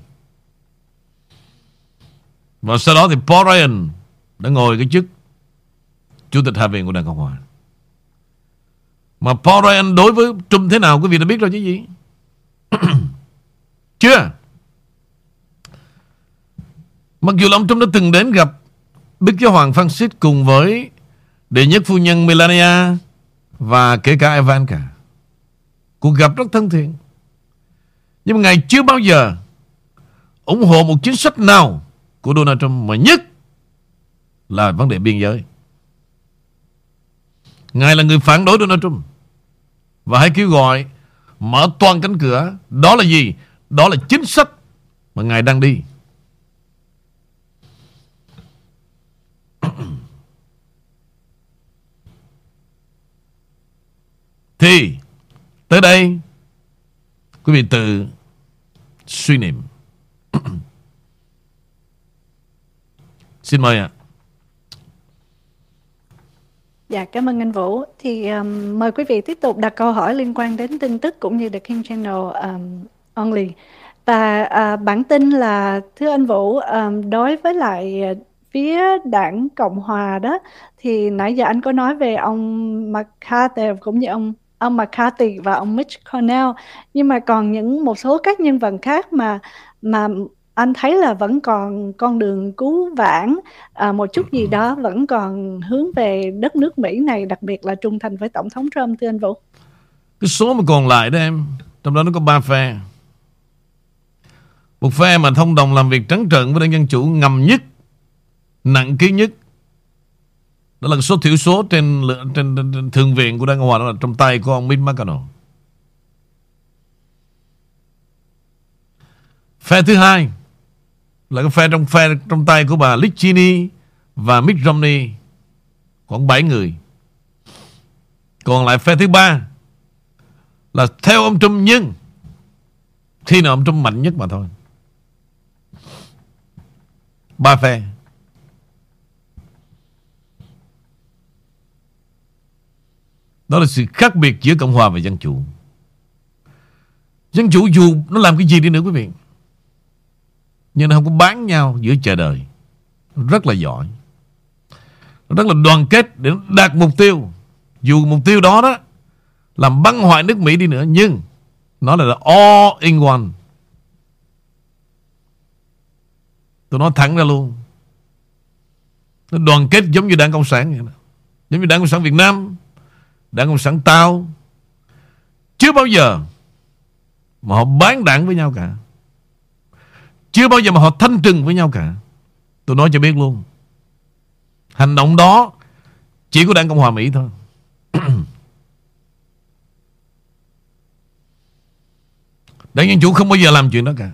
Và sau đó thì Paul Ryan đã ngồi cái chức Chủ tịch Hạ viện của Đảng Cộng Hòa. Mà Paul Ryan đối với Trump thế nào quý vị đã biết rồi chứ gì? Chưa? Mặc dù là ông Trump đã từng đến gặp Đức Giáo Hoàng Francis cùng với đệ nhất phu nhân Melania và kể cả Ivanka. Cuộc gặp rất thân thiện. Nhưng mà Ngài chưa bao giờ ủng hộ một chính sách nào của Donald Trump mà nhất là vấn đề biên giới. Ngài là người phản đối Donald Trump. Và hãy kêu gọi mở toàn cánh cửa. Đó là gì? Đó là chính sách mà Ngài đang đi. Thì, tới đây, quý vị tự suy niệm. Xin mời ạ. Dạ, cảm ơn anh Vũ. Thì um, mời quý vị tiếp tục đặt câu hỏi liên quan đến tin tức cũng như The King Channel um, only. Và uh, bản tin là thưa anh Vũ, um, đối với lại à, phía đảng Cộng Hòa đó thì nãy giờ anh có nói về ông McCarthy cũng như ông ông McCarthy và ông Mitch McConnell nhưng mà còn những một số các nhân vật khác mà mà anh thấy là vẫn còn con đường cứu vãn à, một chút gì đó vẫn còn hướng về đất nước Mỹ này đặc biệt là trung thành với tổng thống Trump thưa anh Vũ. Cái số mà còn lại đó em trong đó nó có ba phe. Một phe mà thông đồng làm việc trắng trợn với đảng Dân Chủ ngầm nhất nặng ký nhất. Đó là số thiểu số trên, trên, trên, trên thượng viện của Đảng Cộng Hòa đó là trong tay của ông Mitch McConnell. Phe thứ hai là cái phe trong phe trong tay của bà Lichini và Mitt Romney khoảng 7 người. Còn lại phe thứ ba là theo ông Trump nhưng khi nào ông Trump mạnh nhất mà thôi. Ba phe. Đó là sự khác biệt giữa Cộng Hòa và Dân Chủ. Dân Chủ dù nó làm cái gì đi nữa quý vị. Nhưng nó không có bán nhau giữa chờ đời. Rất là giỏi. Rất là đoàn kết để đạt mục tiêu. Dù mục tiêu đó đó làm băng hoại nước Mỹ đi nữa. Nhưng nó là all in one. Tôi nói thẳng ra luôn. Nó đoàn kết giống như Đảng Cộng sản vậy đó. Giống như Đảng Cộng sản Việt Nam, Đảng Cộng sản tao Chưa bao giờ Mà họ bán đảng với nhau cả chưa bao giờ mà họ thanh trừng với nhau cả. Tôi nói cho biết luôn. Hành động đó Chỉ có Đảng Cộng Hòa Mỹ thôi. Đảng Dân Chủ không bao giờ làm chuyện đó cả.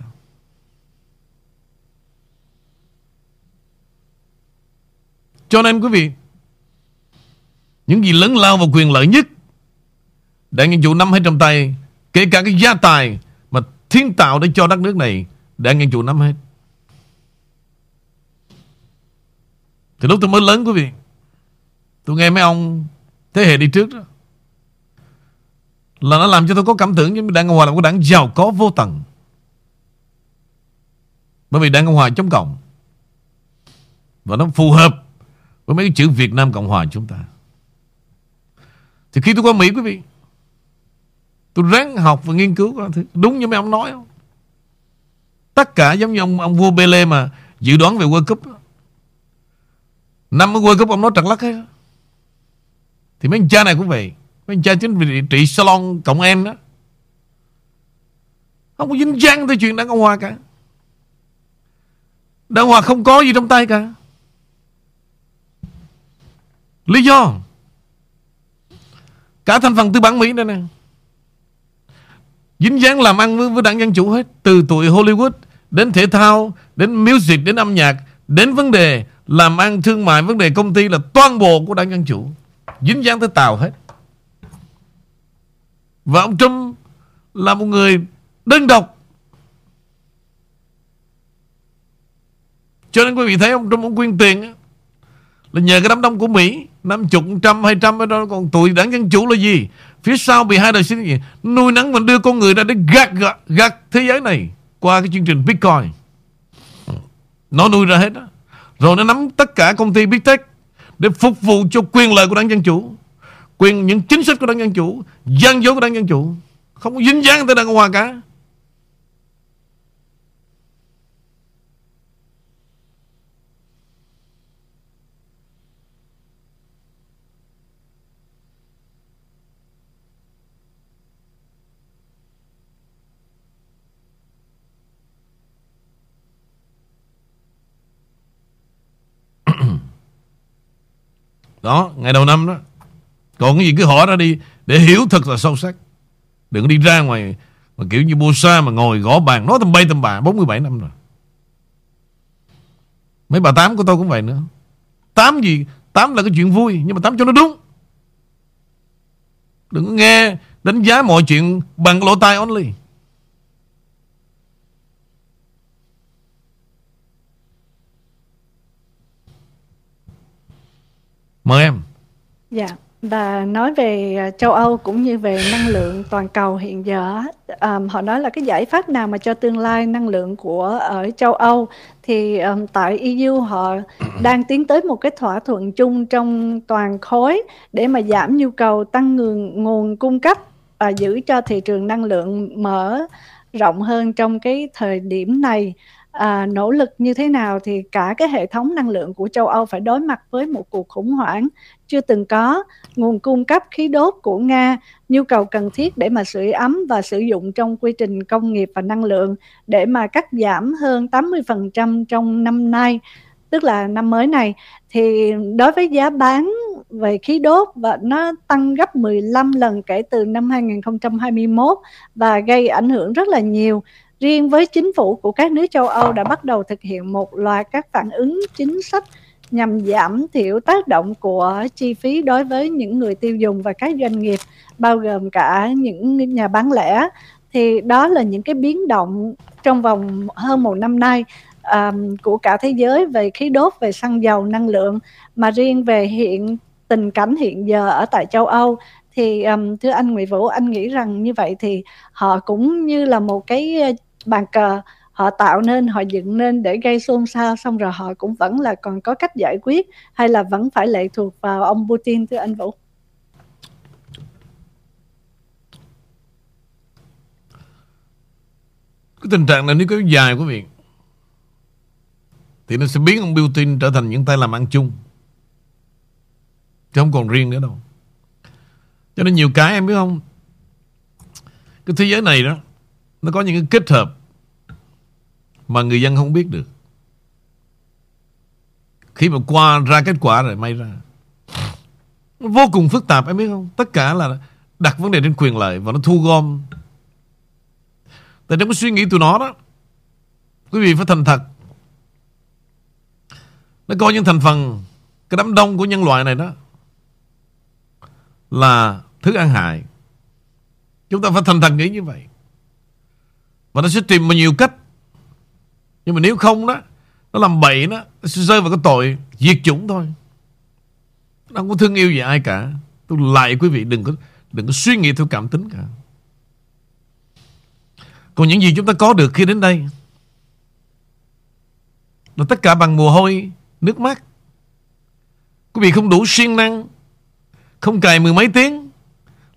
Cho nên quý vị, những gì lớn lao và quyền lợi nhất Đảng Dân Chủ nắm hết trong tay, Kể cả cái gia tài Mà thiên tạo để cho đất nước này Đảng Dân Chủ nắm hết. Thì lúc tôi mới lớn, quý vị, Tôi nghe mấy ông Thế hệ đi trước đó, Là nó làm cho tôi có cảm tưởng Như Đảng Cộng Hòa là một đảng giàu có vô tận. Bởi vì Đảng Cộng Hòa chống cộng. Và nó phù hợp Với mấy cái chữ Việt Nam Cộng Hòa chúng ta. Thì khi tôi qua Mỹ, quý vị, Tôi ráng học và nghiên cứu Đúng như mấy ông nói không? Tất cả giống như ông, ông vua Pele mà Dự đoán về World Cup Năm ở World Cup ông nói trật lắc hết Thì mấy anh cha này cũng vậy. Mấy anh cha chính vị trị salon cộng em đó. Không có dính dáng tới chuyện Đảng Cộng Hòa cả. Đảng Hòa không có gì trong tay cả. Lý do? Cả thành phần tư bản Mỹ đây nè. Dính dáng làm ăn với, với đảng Dân Chủ hết. Từ tuổi Hollywood Đến thể thao Đến music Đến âm nhạc Đến vấn đề Làm ăn thương mại Vấn đề công ty là toàn bộ của đảng Dân Chủ. Dính dáng tới Tàu hết. Và ông Trump Là một người đơn độc. Cho nên quý vị thấy ông Trump ông quyên tiền là nhờ cái đám đông của Mỹ 50, trăm, 200 đó Còn tụi đảng Dân Chủ là gì? Phía sau bị hai đời sinh gì? Nuôi nắng và đưa con người ra để gạt, gạt, gạt thế giới này. Qua cái chương trình Bitcoin. Nó nuôi ra hết đó. Rồi nó nắm tất cả công ty Big Tech Để phục vụ cho quyền lợi của đảng Dân Chủ, Quyền những chính sách của đảng Dân Chủ, gian dối của đảng Dân Chủ. Không có dính dáng tới đảng Cộng Hòa cả. Đó, ngày đầu năm đó. Còn cái gì cứ hỏi ra đi để hiểu thật là sâu sắc. Đừng đi ra ngoài mà kiểu như bô sa mà ngồi gõ bàn nói tầm bay tầm bà 47 năm rồi. Mấy bà tám của tôi cũng vậy nữa. Tám gì? Tám là cái chuyện vui nhưng mà tám cho nó đúng. Đừng có nghe đánh giá mọi chuyện bằng lỗ tai only. Mời em. Dạ, và nói về à, châu Âu cũng như về năng lượng toàn cầu hiện giờ, um, họ nói là cái giải pháp nào mà cho tương lai năng lượng của ở châu Âu thì um, tại EU họ đang tiến tới một cái thỏa thuận chung trong toàn khối để mà giảm nhu cầu tăng nguồn nguồn cung cấp và giữ cho thị trường năng lượng mở rộng hơn trong cái thời điểm này à, nỗ lực như thế nào thì cả cái hệ thống năng lượng của châu Âu phải đối mặt với một cuộc khủng hoảng chưa từng có. Nguồn cung cấp khí đốt của Nga nhu cầu cần thiết để mà sưởi ấm và sử dụng trong quy trình công nghiệp và năng lượng để mà cắt giảm hơn 80% trong năm nay. Tức là năm mới này thì đối với giá bán về khí đốt và nó tăng gấp 15 lần kể từ năm 2021 và gây ảnh hưởng rất là nhiều. Riêng với chính phủ của các nước châu Âu đã bắt đầu thực hiện một loạt các phản ứng chính sách nhằm giảm thiểu tác động của chi phí đối với những người tiêu dùng và các doanh nghiệp bao gồm cả những nhà bán lẻ. Thì đó là những cái biến động trong vòng hơn một năm nay um, của cả thế giới về khí đốt về xăng dầu năng lượng. Mà riêng về hiện tình cảnh hiện giờ ở tại châu Âu thì um, thưa anh Nguyễn Vũ anh nghĩ rằng như vậy thì họ cũng như là một cái bàn cờ, họ tạo nên, họ dựng nên để gây xôn xao, xong rồi họ cũng vẫn là còn có cách giải quyết hay là vẫn phải lệ thuộc vào ông Putin, thưa anh Vũ? Cái tình trạng này nếu kéo dài, quý vị. Thì nó sẽ biến ông Putin trở thành những tay làm ăn chung. Chứ không còn riêng nữa đâu. Cho nên nhiều cái, em biết không? Cái thế giới này đó nó có những cái kết hợp mà người dân không biết được. Khi mà qua ra kết quả rồi may ra. Nó vô cùng phức tạp em biết không? Tất cả là đặt vấn đề trên quyền lợi và nó thu gom. Tại trong cái suy nghĩ tụi nó đó, quý vị phải thành thật. Nó coi những thành phần, cái đám đông của nhân loại này đó là thứ ăn hại. Chúng ta phải thành thật nghĩ như vậy. Và nó sẽ tìm một nhiều cách. Nhưng mà nếu không đó, Nó làm bậy đó Nó sẽ rơi vào cái tội diệt chủng thôi. Nó không có thương yêu gì ai cả. Tôi lại quý vị đừng có Đừng có suy nghĩ theo cảm tính cả. Còn những gì chúng ta có được khi đến đây, Là tất cả bằng mồ hôi, Nước mắt. Quý vị không đủ siêng năng, Không cài mười mấy tiếng,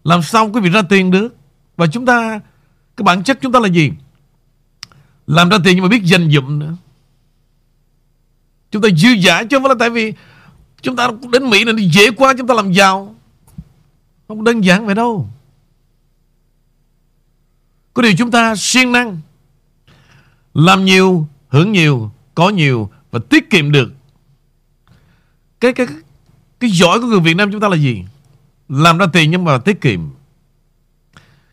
Làm sao quý vị ra tiền được? Và chúng ta, Cái bản chất chúng ta là gì? Làm ra tiền nhưng mà biết dành dụm nữa. Chúng ta dư giả chứ không phải là tại vì Chúng ta đến Mỹ này dễ quá chúng ta làm giàu. Không đơn giản vậy đâu. Có điều chúng ta siêng năng Làm nhiều, hưởng nhiều, có nhiều Và tiết kiệm được. Cái cái cái giỏi của người Việt Nam chúng ta là gì? Làm ra tiền nhưng mà tiết kiệm.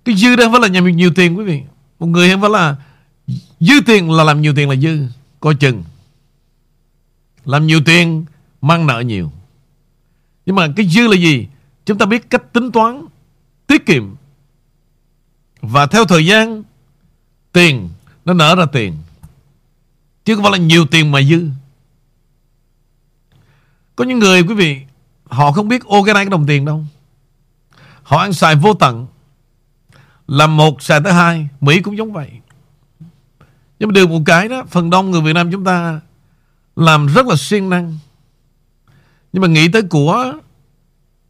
Cái dư đó không phải là nhiều, nhiều tiền quý vị. Một người không phải là Dư tiền là làm nhiều tiền là dư, Coi chừng. Làm nhiều tiền, mang nợ nhiều. Nhưng mà cái dư là gì? Chúng ta biết cách tính toán, Tiết kiệm. Và theo thời gian, Tiền, nó nở ra tiền. Chứ không phải là nhiều tiền mà dư. Có những người, quý vị, Họ không biết ô cái này cái đồng tiền đâu. Họ ăn xài vô tận. Làm một, xài tới hai, Mỹ cũng giống vậy. Nhưng mà được một cái đó Phần đông người Việt Nam chúng ta Làm rất là siêng năng. Nhưng mà nghĩ tới của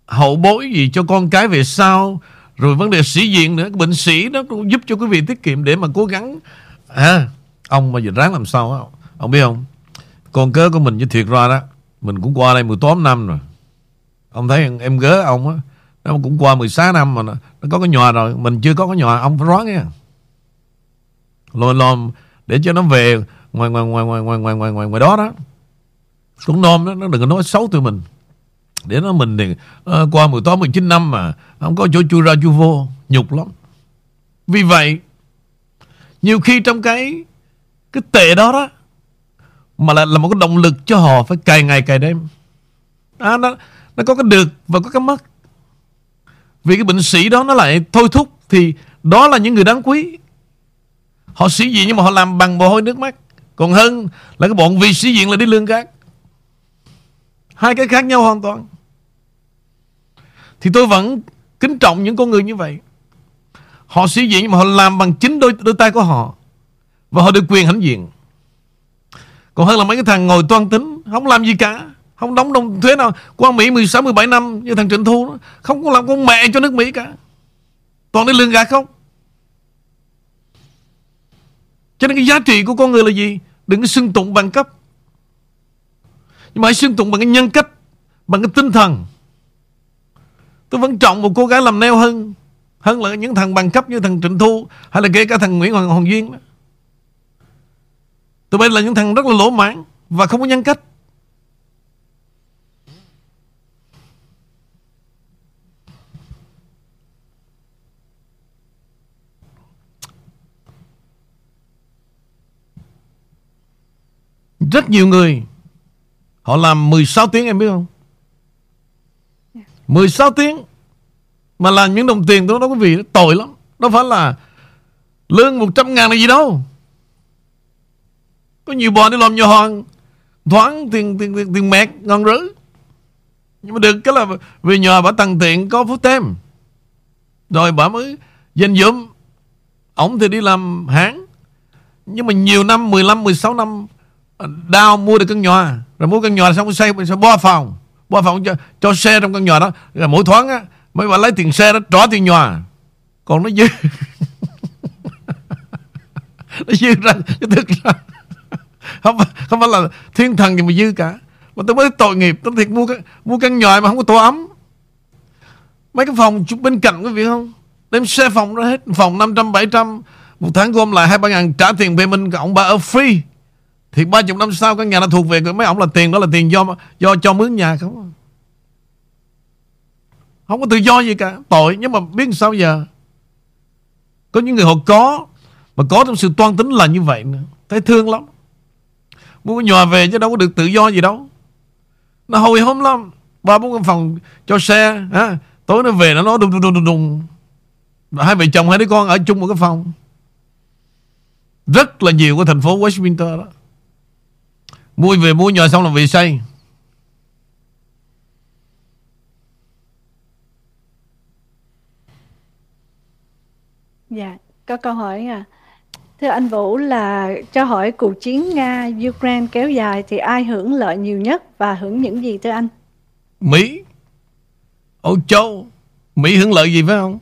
Hậu bối gì cho con cái về sau Rồi vấn đề sĩ diện nữa Bệnh sĩ nó cũng giúp cho quý vị tiết kiệm Để mà cố gắng. À, Ông mà giờ ráng làm sao đó. Ông biết không? Con cớ của mình với thiệt ra đó Mình cũng qua đây 18 năm rồi. Ông thấy em gớ ông á Nó cũng qua 16 năm mà nó, nó có cái nhòa rồi Mình chưa có cái nhòa Ông phải ráng nha Lo lo để cho nó về ngoài ngoài ngoài ngoài ngoài ngoài ngoài ngoài, ngoài đó đó. Cũng nom đó Nó đừng có nói xấu tụi mình. Để nó mình thì uh, Qua 18 19 năm mà Không có chỗ chui ra chui vô Nhục lắm. Vì vậy Nhiều khi trong cái Cái tệ đó đó Mà là, là một cái động lực cho họ Phải cày ngày cày đêm. À, nó, nó có cái được và có cái mất. Vì cái bệnh sĩ đó nó lại thôi thúc Thì đó là những người đáng quý. Họ sĩ diện nhưng mà họ làm bằng mồ hôi nước mắt. Còn hơn là cái bọn vì sĩ diện là đi lương cát. Hai cái khác nhau hoàn toàn. Thì tôi vẫn kính trọng những con người như vậy. Họ sĩ diện nhưng mà họ làm bằng chính đôi, đôi tay của họ. Và họ được quyền hãnh diện. Còn hơn là mấy cái thằng ngồi toan tính Không làm gì cả. Không đóng đồng thuế nào. Qua Mỹ 16, 17 năm như thằng Trịnh Thu đó. Không có làm con mẹ cho nước Mỹ cả. Toàn đi lương gạt không? Cho nên cái giá trị của con người là gì? Đừng có xưng tụng bằng cấp. Nhưng mà hãy xưng tụng bằng cái nhân cách Bằng cái tinh thần. Tôi vẫn trọng một cô gái làm neo hơn Hơn là những thằng bằng cấp như thằng Trịnh Thu Hay là kể cả thằng Nguyễn Hoàng, Hoàng Duyên. Tụi bay là những thằng rất là lỗ mãn Và không có nhân cách. Rất nhiều người. Họ làm 16 tiếng em biết không? 16 tiếng. Mà làm những đồng tiền đó, đó quý vị Tội lắm. Đâu phải là Lương 100 ngàn là gì đâu. Có nhiều bọn đi làm nhà hoàng Thoáng tiền, tiền, tiền, tiền mẹt ngon rứ Nhưng mà được cái là Về nhà bà tăng tiện có phút tem. Rồi bà mới Danh dụm. Ông thì đi làm hãng Nhưng mà nhiều năm 15, 16 năm đau mua được căn nhà. Rồi mua căn nhà xong xây sẽ bo phòng. Bo phòng cho, cho xe trong căn nhà đó. Rồi mỗi thoáng á mới bà lấy tiền xe đó trả tiền nhà. Còn nó dư. Nó dư ra chứ thực ra. Không không phải là thiên thần gì mà dư cả. Mà tôi mới tội nghiệp tôi thiệt mua cái mua căn nhà mà không có tổ ấm. Mấy cái phòng bên cạnh quý vị không? Đem xe phòng ra hết phòng 500 700 một tháng gom lại hai ba ngàn trả tiền về mình ông bà ở free thì ba chục năm sau căn nhà nó thuộc về mấy ông là tiền, đó là tiền do do cho mướn nhà không? Không có tự do gì cả. Tội, nhưng mà biết sao giờ? Có những người họ có, mà có trong sự toan tính là như vậy nữa. Thấy thương lắm. Muốn nhòa về chứ đâu có được tự do gì đâu. Nó hồi hôm lắm. Ba bốn căn phòng cho xe ha? tối nó về nó nói đùng đùng đùng đùng đùng. Hai vợ chồng, hai đứa con ở chung một cái phòng. Rất là nhiều của thành phố Westminster đó. Mua về mua nhà xong là về xây Dạ, có câu hỏi à. Thưa anh Vũ là cho hỏi cuộc chiến Nga-Ukraine kéo dài thì ai hưởng lợi nhiều nhất và hưởng những gì thưa anh? Mỹ. Âu Châu. Mỹ hưởng lợi gì phải không?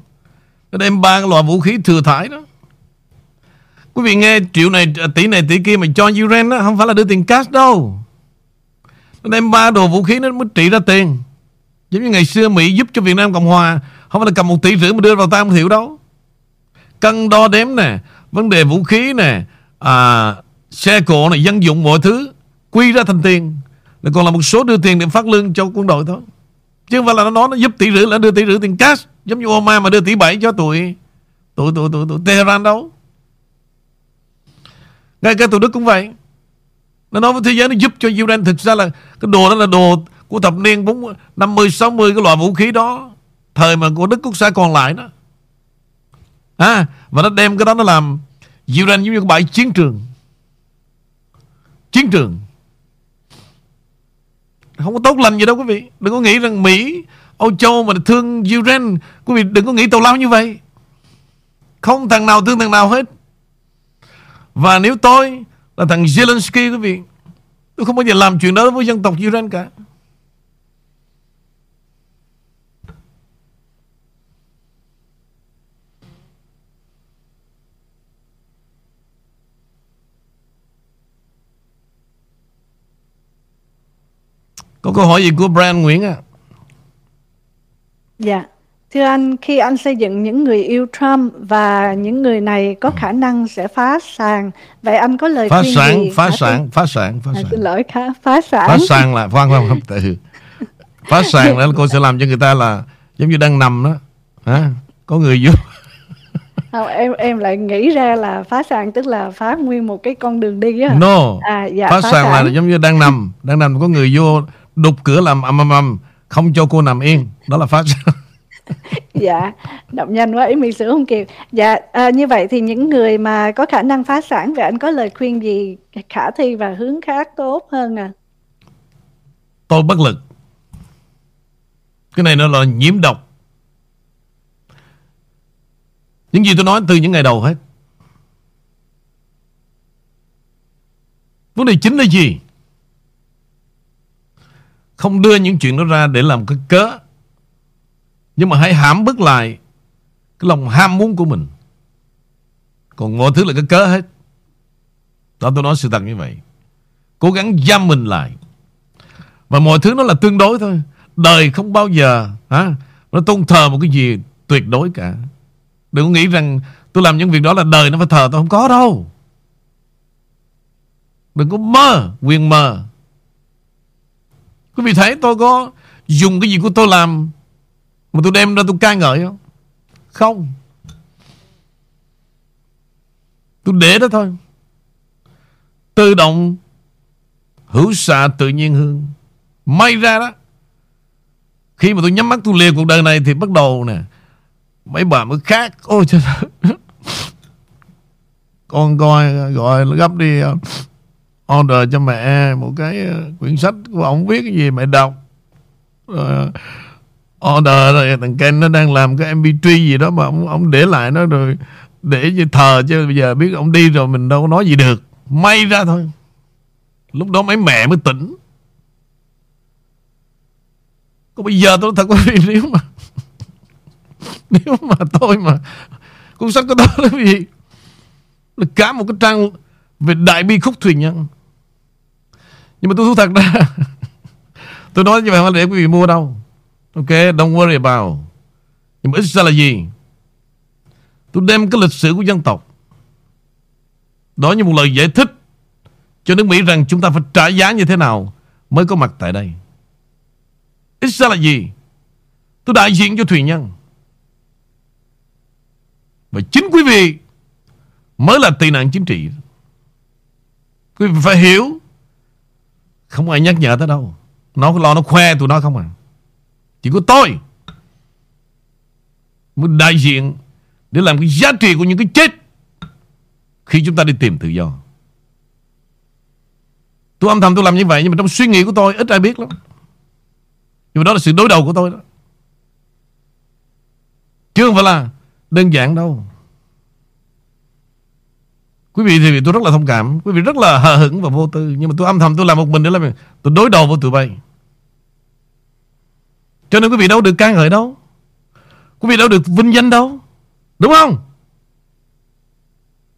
Nó đem ba loại vũ khí thừa thải đó. Quý vị nghe triệu này à, tỷ này tỷ kia mà cho Ukraine đó không phải là đưa tiền cash đâu. Nó đem ba đồ vũ khí nó mới trị ra tiền. Giống như ngày xưa Mỹ giúp cho Việt Nam Cộng Hòa không phải là cầm một tỷ rưỡi mà đưa vào tay không Thiệu đâu. Cân đo đếm nè, vấn đề vũ khí nè, à, xe cộ này, dân dụng mọi thứ quy ra thành tiền. Là còn là một số đưa tiền để phát lương cho quân đội thôi. Chứ không phải là nó nói nó giúp tỷ rưỡi là đưa tỷ rưỡi tiền cash. Giống như Obama mà đưa tỷ bảy cho tụi tụi tụi tụi, tụi Tehran đâu. Ngay cả tụi Đức cũng vậy. Nó nói với thế giới nó giúp cho Ukraine Thực ra là cái đồ đó là đồ của thập niên 40, 50, 60 cái loại vũ khí đó. Thời mà của Đức Quốc xã còn lại đó. À, Và nó đem cái đó nó làm Ukraine giống như cái bãi chiến trường. Chiến trường. Không có tốt lành gì đâu quý vị. Đừng có nghĩ rằng Mỹ Âu Châu mà thương Ukraine Quý vị đừng có nghĩ tào lao như vậy. Không thằng nào thương thằng nào hết. Và nếu tôi là thằng Zelensky, quý vị, Tôi không bao giờ làm chuyện đó với dân tộc Ukraine cả Có câu hỏi gì của Brian Nguyễn à? Dạ. Thưa anh, khi anh xây dựng những người yêu Trump và những người này có khả năng sẽ phá sản, vậy anh có lời phá khuyên sản, gì? phá sản, phá sản, phá À, sản. xin lỗi, khá, phá sản. Phá sản là khoan khoan không từ. Phá sản là cô sẽ làm cho người ta là giống như đang nằm đó. Hả? Có người vô. Không, em em lại nghĩ ra là phá sản tức là phá nguyên một cái con đường đi á. No. À, dạ, phá phá sản là sản. giống như đang nằm, đang nằm có người vô đục cửa làm ầm ầm ầm, không cho cô nằm yên. Đó là phá sản. Dạ, động nhanh quá ý mình sửa không kịp. Dạ, à, như vậy thì những người mà có khả năng phá sản, vậy anh có lời khuyên gì khả thi và hướng khác tốt hơn à? Tôi bất lực. Cái này nó là nhiễm độc. Những gì tôi nói từ những ngày đầu hết. Vấn đề chính là gì? Không đưa những chuyện đó ra để làm cái cớ. Nhưng mà hãy hãm bức lại cái lòng ham muốn của mình. Còn mọi thứ là cái cớ hết. Đó tôi nói sự thật như vậy. Cố gắng giam mình lại. Và mọi thứ nó là tương đối thôi. Đời không bao giờ hả, nó tôn thờ một cái gì tuyệt đối cả. Đừng có nghĩ rằng tôi làm những việc đó là đời nó phải thờ tôi không có đâu. Đừng có mơ, quyền mơ. Quý vị thấy tôi có dùng cái gì của tôi làm mà tôi đem ra tôi ca ngợi không? Không. Tôi để đó thôi. Tự động hữu xạ tự nhiên hương. May ra đó. Khi mà tôi nhắm mắt tôi lìa cuộc đời này thì bắt đầu nè. Mấy bà mới khác. Ôi trời ơi. Con coi, gọi gấp đi ờ, order cho mẹ một cái ờ, quyển sách của ông viết cái gì mẹ đọc. Rồi ờ, order rồi thằng Ken nó đang làm cái MP3 gì đó mà ông, ông để lại nó rồi để như thờ chứ bây giờ biết ông đi rồi mình đâu có nói gì được. May ra thôi. Lúc đó mấy mẹ mới tỉnh. Còn bây giờ tôi thật quý vị nếu mà nếu mà tôi mà cuốn sách của tôi là gì là cả một cái trang về đại bi khúc thuyền nhân nhưng mà tôi thú thật ra tôi nói như vậy không để quý vị mua đâu ok, don't worry about nhưng mà Israel là gì tôi đem cái lịch sử của dân tộc, đó như một lời giải thích cho nước Mỹ rằng chúng ta phải trả giá như thế nào mới có mặt tại đây Israel là gì tôi đại diện cho thuyền nhân và chính quý vị mới là tị nạn chính trị. Quý vị phải hiểu. Không ai nhắc nhở tới đâu. Nó, lo nó khoe tụi nó không à. Chỉ có tôi mới đại diện để làm cái giá trị của những cái chết khi chúng ta đi tìm tự do. Tôi âm thầm tôi làm như vậy nhưng mà trong suy nghĩ của tôi ít ai biết lắm. Nhưng mà đó là sự đối đầu của tôi đó. Chứ không phải là đơn giản đâu. Quý vị thì tôi rất là thông cảm, Quý vị rất là hờ hững và vô tư Nhưng mà tôi âm thầm tôi làm một mình để làm Tôi đối đầu với tụi bay cho nên quý vị đâu được ca ngợi đâu. Quý vị đâu được vinh danh đâu. Đúng không?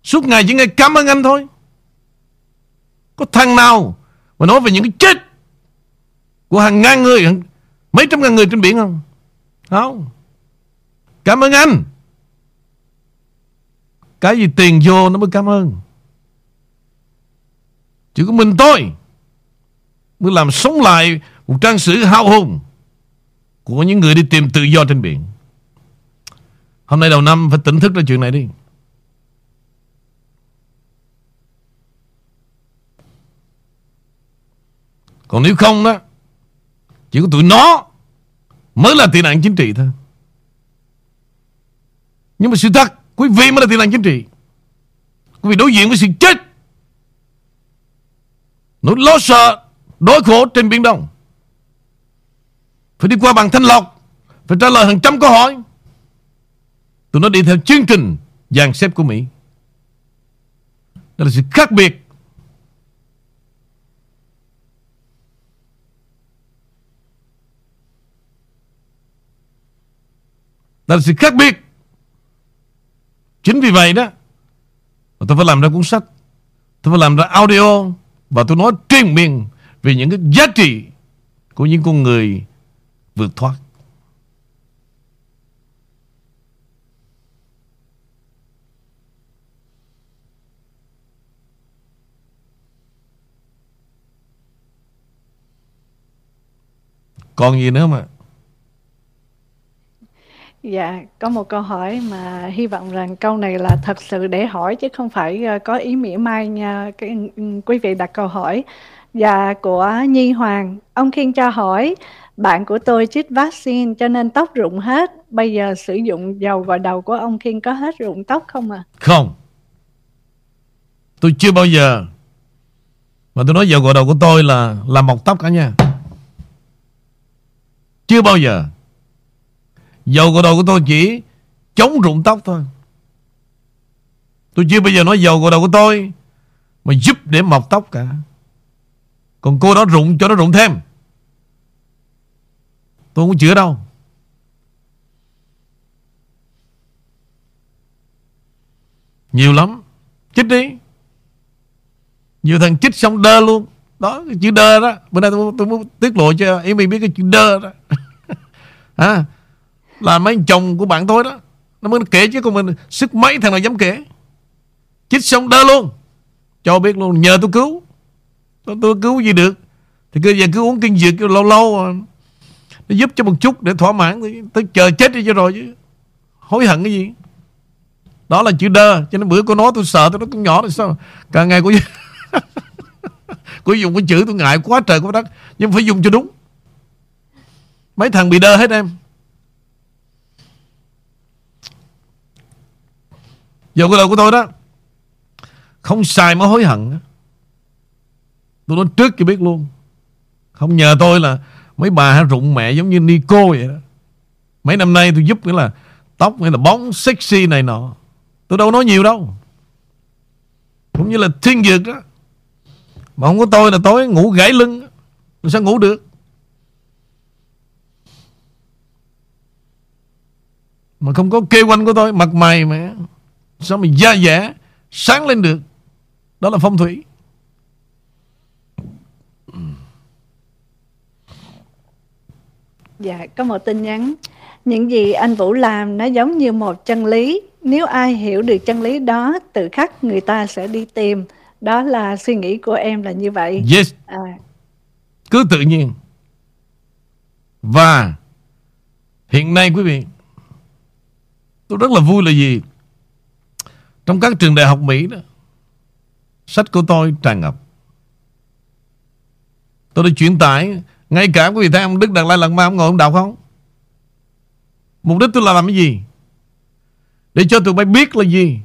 Suốt ngày chỉ nghe cảm ơn anh thôi. Có thằng nào Mà nói về những cái chết Của hàng ngàn người Mấy trăm ngàn người trên biển không? Không. Cảm ơn anh. Cái gì tiền vô nó mới cảm ơn. Chỉ có mình tôi Mới làm sống lại Một trang sử hao hùng. Của những người đi tìm tự do trên biển. Hôm nay đầu năm, Phải tỉnh thức ra chuyện này đi. Còn nếu không đó, Chỉ có tụi nó Mới là tị nạn chính trị thôi. Nhưng mà sự thật, Quý vị mới là tị nạn chính trị. Quý vị đối diện với sự chết, Nỗi lo sợ Đối khổ trên Biển Đông. Phải đi qua bằng thanh lọc, Phải trả lời hàng trăm câu hỏi. Tụi nó đi theo chương trình dàn xếp của Mỹ. Đó là sự khác biệt. Đó là sự khác biệt. Chính vì vậy đó Tôi phải làm ra cuốn sách, Tôi phải làm ra audio, Và tôi nói truyền miệng Về những cái giá trị Của những con người vượt thoát. Còn gì nữa mà? Dạ, có một câu hỏi mà hy vọng rằng câu này là thật sự để hỏi chứ không phải ờ, có ý mỉa mai nha cái, ừ, ừ, quý vị đặt câu hỏi. Dạ, của Nhi Hoàng, ông Khiên cho hỏi, bạn của tôi chích vaccine cho nên tóc rụng hết, bây giờ sử dụng dầu gội đầu của ông Khiên có hết rụng tóc không à? Không. Tôi chưa bao giờ. Mà tôi nói dầu gội đầu của tôi là Làm mọc tóc cả nha Chưa bao giờ. Dầu gội đầu của tôi chỉ Chống rụng tóc thôi. Tôi chưa bao giờ nói dầu gội đầu của tôi Mà giúp để mọc tóc cả. Còn cô đó rụng cho nó rụng thêm. Tôi không chứa đâu. Nhiều lắm. Chích đi. Nhiều thằng chích xong đơ luôn. Đó cái chữ đơ đó. Bữa nay tôi, tôi muốn tiết lộ cho em mình biết cái chữ đơ đó. À, Là mấy chồng của bạn tôi đó. Nó mới kể chứ còn mình Sức mấy thằng nào dám kể. Chích xong đơ luôn. Cho biết luôn nhờ tôi cứu. Tôi, tôi cứu gì được. Thì cứ giờ cứ uống kinh dược lâu lâu. À. Nó giúp cho một chút để thỏa mãn Tôi chờ chết đi cho rồi chứ. Hối hận cái gì? Đó là chữ đơ, Cho nên bữa cô nói tôi sợ, tôi nói con nhỏ rồi sao? Càng ngày cô Cô dùng cái chữ tôi ngại quá trời quá đất, Nhưng phải dùng cho đúng. Mấy thằng bị đơ hết em. Giờ cái lời của tôi đó, Không xài mới hối hận Tôi nói trước cho biết luôn, Không nhờ tôi là Mấy bà rụng mẹ giống như Nico vậy đó. Mấy năm nay tôi giúp nghĩa là Tóc hay là bóng sexy này nọ. Tôi đâu nói nhiều đâu. Cũng như là thiên dược đó. Mà không có tôi là tối ngủ gãy lưng. Tôi sao ngủ được? Mà không có kê quanh của tôi, Mặt mày mà, Sao mà da dẻ, Sáng lên được. Đó là phong thủy. Dạ, có một tin nhắn. Những gì anh Vũ làm nó giống như một chân lý. Nếu ai hiểu được chân lý đó, tự khắc người ta sẽ đi tìm. Đó là suy nghĩ của em là như vậy. Yes À, Cứ tự nhiên Và Hiện nay quý vị Tôi rất là vui là gì Trong các trường đại học Mỹ đó Sách của tôi tràn ngập Tôi đã chuyển tải ngay cả quý vị thấy ông Đức Đạt Lai Lạt Ma Ông ngồi ông đọc không? Mục đích tôi là làm cái gì? Để cho tụi bay biết là gì?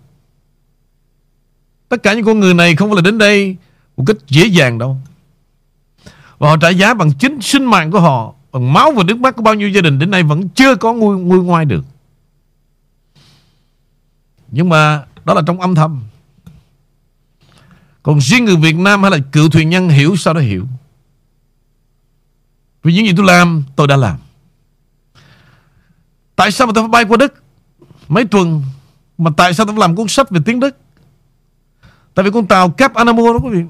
Tất cả những con người này không phải là đến đây Một cách dễ dàng đâu. Và họ trả giá bằng chính sinh mạng của họ Bằng máu và nước mắt của bao nhiêu gia đình Đến nay vẫn chưa có nguôi, nguôi ngoai được. Nhưng mà đó là trong âm thầm. Còn riêng người Việt Nam hay là cựu thuyền nhân hiểu sao đó hiểu. Vì những gì tôi làm, tôi đã làm. Tại sao mà tôi phải bay qua Đức Mấy tuần Mà tại sao tôi phải làm cuốn sách về tiếng Đức? Tại vì con tàu Cap Anamo đó, quý vị,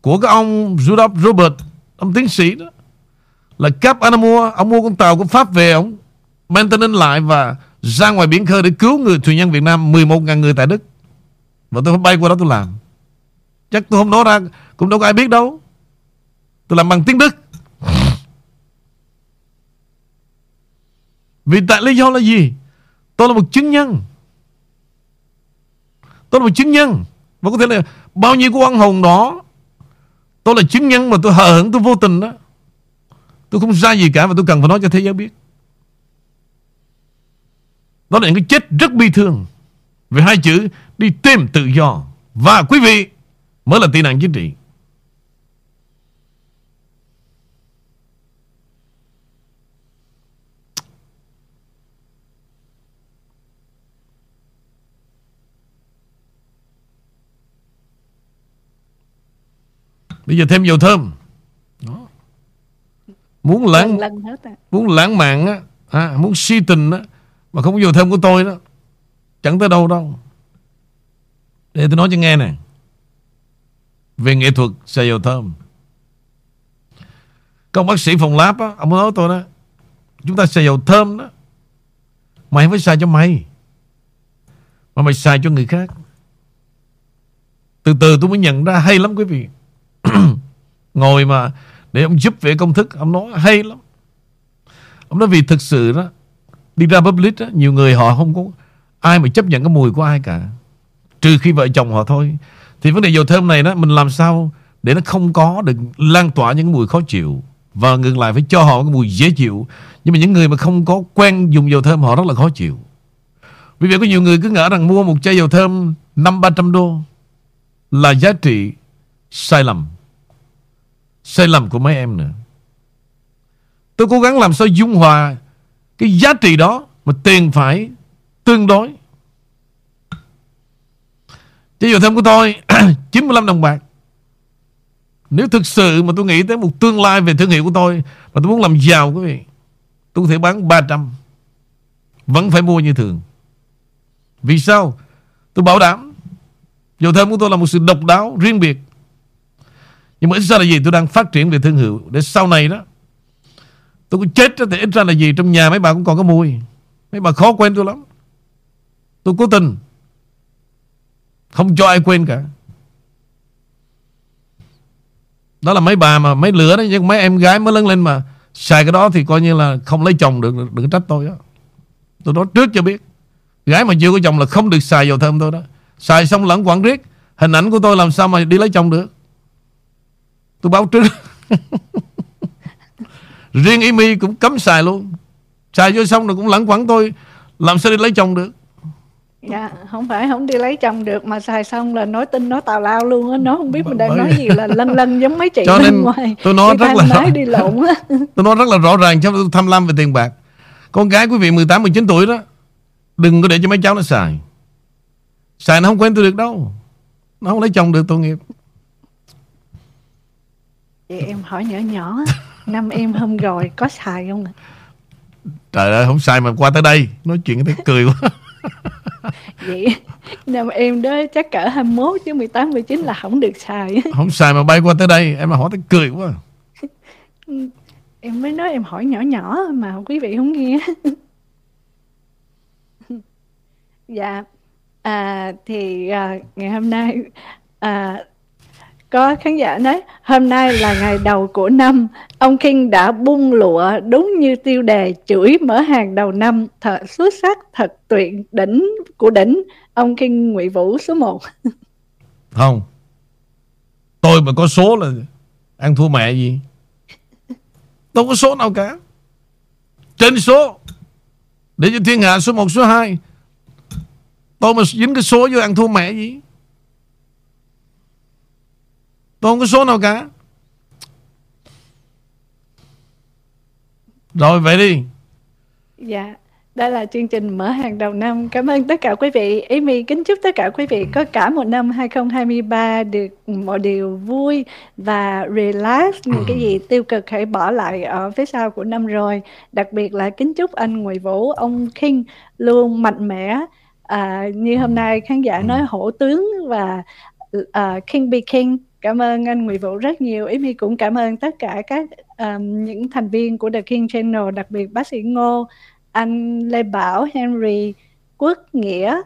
Của cái ông Rudolf Robert, Ông tiến sĩ đó, Là Cap Anamo, Ông mua con tàu của Pháp về, Ông maintenance lại và ra ngoài biển khơi Để cứu người thuyền nhân Việt Nam 11.000 người tại Đức. Và tôi phải bay qua đó tôi làm. Chắc tôi không nói ra, Cũng đâu có ai biết đâu. Tôi làm bằng tiếng Đức. Vì tại lý do là gì? Tôi là một chứng nhân. Tôi là một chứng nhân. Và có thể là bao nhiêu của oan hồn đó, Tôi là chứng nhân mà tôi hờ hững, Tôi vô tình đó. Tôi không sai gì cả Và tôi cần phải nói cho thế giới biết. Đó là những cái chết rất bi thương. Về hai chữ, Đi tìm tự do. Và quý vị, Mới là tị nạn chính trị. Bây giờ thêm dầu thơm. Đó. Muốn lãng lần, lần à. Muốn lãng mạn á à, Muốn si tình á Mà không có dầu thơm của tôi đó Chẳng tới đâu đâu. Để tôi nói cho nghe nè. Về nghệ thuật xài dầu thơm. Các bác sĩ phòng lab á Ông nói tôi đó Chúng ta xài dầu thơm đó Mày không phải xài cho mày Mà mày xài cho người khác. Từ từ tôi mới nhận ra hay lắm quý vị Ngồi mà, Để ông giúp về công thức, Ông nói hay lắm. Ông nói vì thực sự đó, Đi ra public đó, Nhiều người họ không có Ai mà chấp nhận cái mùi của ai cả. Trừ khi vợ chồng họ thôi. Thì vấn đề dầu thơm này đó, Mình làm sao Để nó không có được lan tỏa những mùi khó chịu, Và ngược lại phải cho họ cái mùi dễ chịu. Nhưng mà những người mà không có quen dùng dầu thơm, Họ rất là khó chịu. Vì vậy có nhiều người cứ ngỡ rằng mua một chai dầu thơm năm ba trăm đô Là giá trị sai lầm. Sai lầm của mấy em nữa. Tôi cố gắng làm sao dung hòa Cái giá trị đó Mà tiền phải tương đối. Chai dầu thơm của tôi 95 đồng bạc. Nếu thực sự mà tôi nghĩ tới một tương lai về thương hiệu của tôi Mà tôi muốn làm giàu, quý vị, Tôi có thể bán 300 Vẫn phải mua như thường. Vì sao? Tôi bảo đảm Dầu thơm của tôi là một sự độc đáo riêng biệt nhưng mà ít ra là gì? Tôi đang phát triển về thương hiệu. Để sau này đó, Tôi có chết đó thì ít ra là gì? Trong nhà mấy bà cũng còn có mùi. Mấy bà khó quên tôi lắm. Tôi cố tình. Không cho ai quên cả. Đó là mấy bà mà mấy lửa đó, Nhưng mấy em gái mới lớn lên mà Xài cái đó thì coi như là không lấy chồng được, Đừng trách tôi đó Tôi nói trước cho biết, Gái mà chưa có chồng là không được xài dầu thơm tôi đó. Xài xong lẫn quẩn riết, Hình ảnh của tôi làm sao mà đi lấy chồng được? Tôi báo trước. Riêng Amy cũng cấm xài luôn. Xài vô xong rồi cũng lẫn quẩn tôi Làm sao đi lấy chồng được? Dạ, không phải không đi lấy chồng được mà xài xong là nói tin nó tào lao luôn á, nó không biết mình đang nói gì là lân lân giống mấy chị Cho bên nên ngoài. tôi nói rất là nói đi lộn á. Tôi nói rất là rõ ràng cho tôi tham lam về tiền bạc. Con gái quý vị 18, 19 tuổi đó Đừng có để cho mấy cháu nó xài. Xài nó không quen tôi được đâu. Nó không lấy chồng được tội nghiệp Vậy em hỏi nhỏ nhỏ năm em hôm rồi có xài không ạ? Trời ơi không xài mà qua tới đây Nói chuyện thấy cười quá Vậy năm em đó chắc cỡ 21 chứ 18 19 là không được xài. Không xài mà bay qua tới đây Em mà hỏi thấy cười quá Em mới nói em hỏi nhỏ nhỏ mà quý vị không nghe. dạ. À, thì à, ngày hôm nay à, có khán giả nói, hôm nay là ngày đầu của năm. Ông King đã bung lụa đúng như tiêu đề chửi mở hàng đầu năm. Thật xuất sắc, thật tuyệt đỉnh của đỉnh. Ông King Ngụy Vũ số 1 Không. Tôi mà có số là Ăn thua mẹ gì? Đâu có số nào cả. Trên số. Để cho thiên hạ số 1 số 2 Tôi mà dính cái số vô ăn thua mẹ gì? Tôi không có số nào cả Rồi vậy đi Dạ, đây là chương trình mở hàng đầu năm. Cảm ơn tất cả quý vị. Amy kính chúc tất cả quý vị có cả một năm 2023 được mọi điều vui và relax. Những cái gì tiêu cực hãy bỏ lại ở phía sau của năm rồi. Đặc biệt là kính chúc anh Nguyễn Vũ, ông King luôn mạnh mẽ. À, như hôm nay khán giả nói hổ tướng và uh, King be King. Cảm ơn anh Nguyễn Vũ rất nhiều. ý mi cũng cảm ơn tất cả các um, những thành viên của The King Channel, đặc biệt bác sĩ Ngô, anh Lê Bảo, Henry, Quốc, Nghĩa,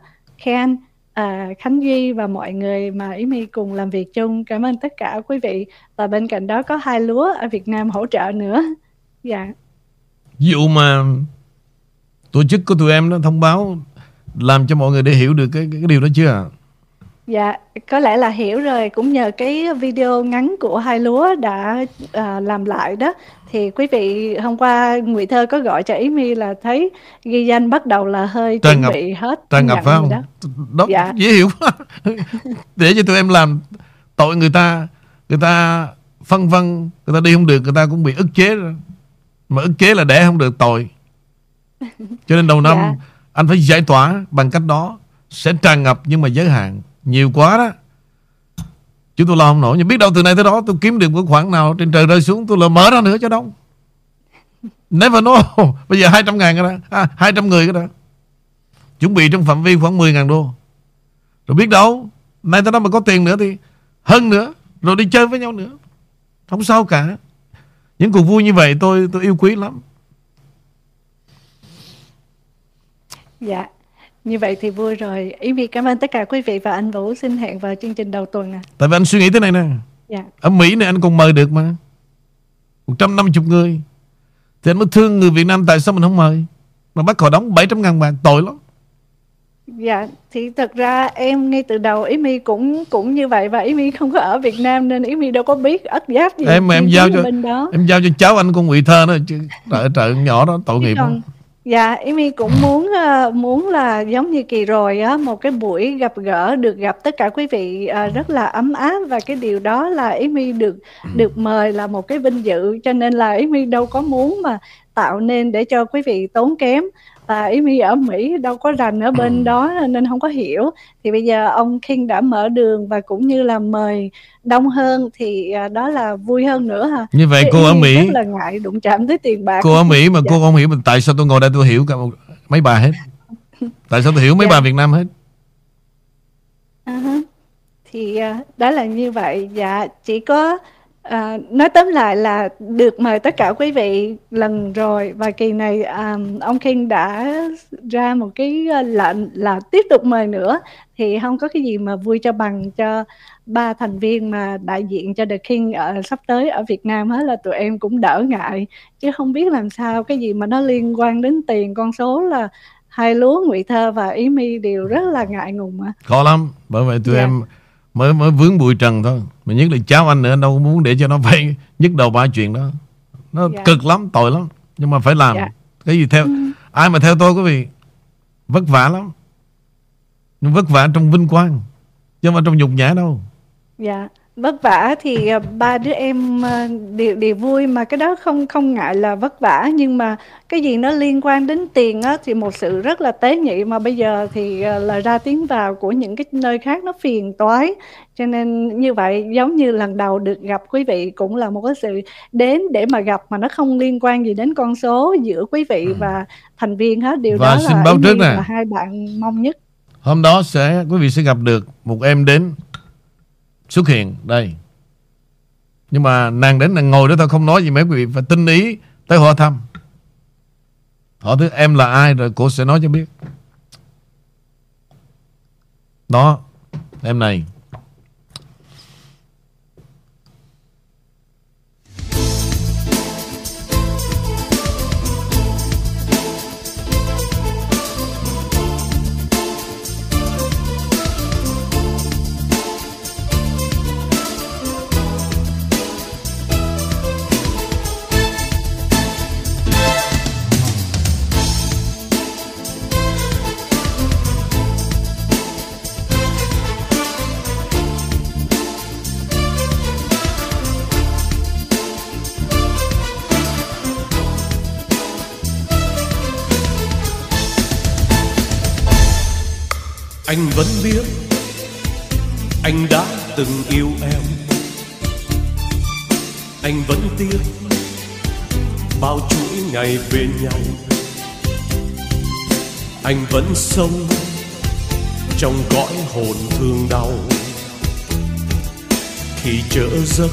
Ken, à, Khánh Duy và mọi người mà ý mi cùng làm việc chung. Cảm ơn tất cả quý vị. Và bên cạnh đó có hai lúa ở Việt Nam hỗ trợ nữa. Dạ. Vụ mà Tổ chức của tụi em nó thông báo Làm cho mọi người để hiểu được cái, cái, cái điều đó chưa Dạ, có lẽ là hiểu rồi. Cũng nhờ cái video ngắn của hai lúa đã à, làm lại đó. Thì quý vị hôm qua Ngụy Thơ có gọi cho Ý Mi là thấy ghi danh bắt đầu là hơi Tràn chuẩn ngập- bị hết. Tràn ngập phải không Đó. Đó Dạ. dễ hiểu quá Để cho tụi em làm Tội người ta Người ta phân vân Người ta đi không được Người ta cũng bị ức chế rồi Mà ức chế là để không được tội Cho nên đầu năm Dạ. Anh phải giải tỏa bằng cách đó Sẽ tràn ngập nhưng mà giới hạn nhiều quá đó. Chứ tôi lo không nổi. Nhưng biết đâu từ nay tới đó tôi kiếm được một khoản nào Trên trời rơi xuống tôi là mở ra nữa cho đâu Never know. Bây giờ 200 ngàn cái đó. À, 200 người cái đó. Chuẩn bị trong phạm vi khoảng 10 ngàn đô. Rồi biết đâu Nay tới đó mà có tiền nữa thì Hơn nữa Rồi đi chơi với nhau nữa. Không sao cả. Những cuộc vui như vậy tôi tôi yêu quý lắm. Dạ như vậy thì vui rồi. Ý Vi cảm ơn tất cả quý vị và anh Vũ xin hẹn vào chương trình đầu tuần à. Tại vì anh suy nghĩ thế này nè. Dạ. Ở Mỹ này anh còn mời được mà. 150 người. Thì anh mới thương người Việt Nam tại sao mình không mời? Mà bắt họ đóng 700 ngàn bạc tội lắm. Dạ, thì thật ra em ngay từ đầu Ý Mi cũng cũng như vậy và Ý Mi không có ở Việt Nam nên Ý Mi đâu có biết ất giáp gì. Em em giao cho đó. em giao cho cháu anh con ngụy thơ nữa chứ. Trời trời nhỏ đó tội nghiệp. Còn, Dạ, Amy cũng muốn uh, muốn là giống như kỳ rồi á, một cái buổi gặp gỡ được gặp tất cả quý vị uh, rất là ấm áp và cái điều đó là Amy được được mời là một cái vinh dự. Cho nên là Amy đâu có muốn mà tạo nên để cho quý vị tốn kém và Amy ở Mỹ đâu có rành ở bên ừ. đó nên không có hiểu thì bây giờ ông King đã mở đường và cũng như là mời đông hơn thì uh, đó là vui hơn nữa ha như vậy cô ở Mỹ rất là ngại đụng chạm tới tiền bạc cô ở Mỹ mà dạ. cô không hiểu mình tại sao tôi ngồi đây tôi hiểu cả mấy bà hết tại sao tôi hiểu mấy dạ. bà Việt Nam hết uh-huh. thì uh, đó là như vậy dạ chỉ có À, nói tóm lại là được mời tất cả quý vị lần rồi và kỳ này um, ông King đã ra một cái ờ, lệnh là tiếp tục mời nữa thì không có cái gì mà vui cho bằng cho ba thành viên mà đại diện cho The King ở sắp tới ở Việt Nam hết là tụi em cũng đỡ ngại chứ không biết làm sao cái gì mà nó liên quan đến tiền con số là hai lúa ngụy thơ và ý mi đều rất là ngại ngùng mà khó lắm bởi vậy tụi yeah. Dạ. em mới mới vướng bụi trần thôi mà nhất là cháu anh nữa anh đâu muốn để cho nó phải nhức đầu ba chuyện đó nó yeah. Dạ. cực lắm tội lắm nhưng mà phải làm yeah. Dạ. cái gì theo ừ. ai mà theo tôi quý vị vất vả lắm nhưng vất vả trong vinh quang chứ không phải trong nhục nhã đâu dạ yeah vất vả thì à, ba đứa em à, đều đều vui mà cái đó không không ngại là vất vả. Nhưng mà cái gì nó liên quan đến tiền á thì một sự rất là tế nhị. Mà bây giờ thì à, lời ra tiếng vào của những cái nơi khác nó phiền toái. Cho nên như vậy giống như lần đầu được gặp quý vị cũng là một cái sự đến để mà gặp mà nó không liên quan gì đến con số giữa quý vị ừ. và thành viên hết. Điều và đó xin là, báo trước nè. là hai bạn mong nhất. Hôm đó sẽ quý vị sẽ gặp được một em đến xuất hiện, đây. Nhưng mà nàng đến nàng ngồi đó thôi, không nói gì mấy, quý vị phải tinh ý tới họ thăm. Họ thứ em là ai rồi cô sẽ nói cho biết. Đó, em này. Anh vẫn biết anh đã từng yêu em. Anh vẫn tiếc bao chuỗi ngày bên nhau. Anh vẫn sống trong cõi hồn thương đau. Khi trở giấc,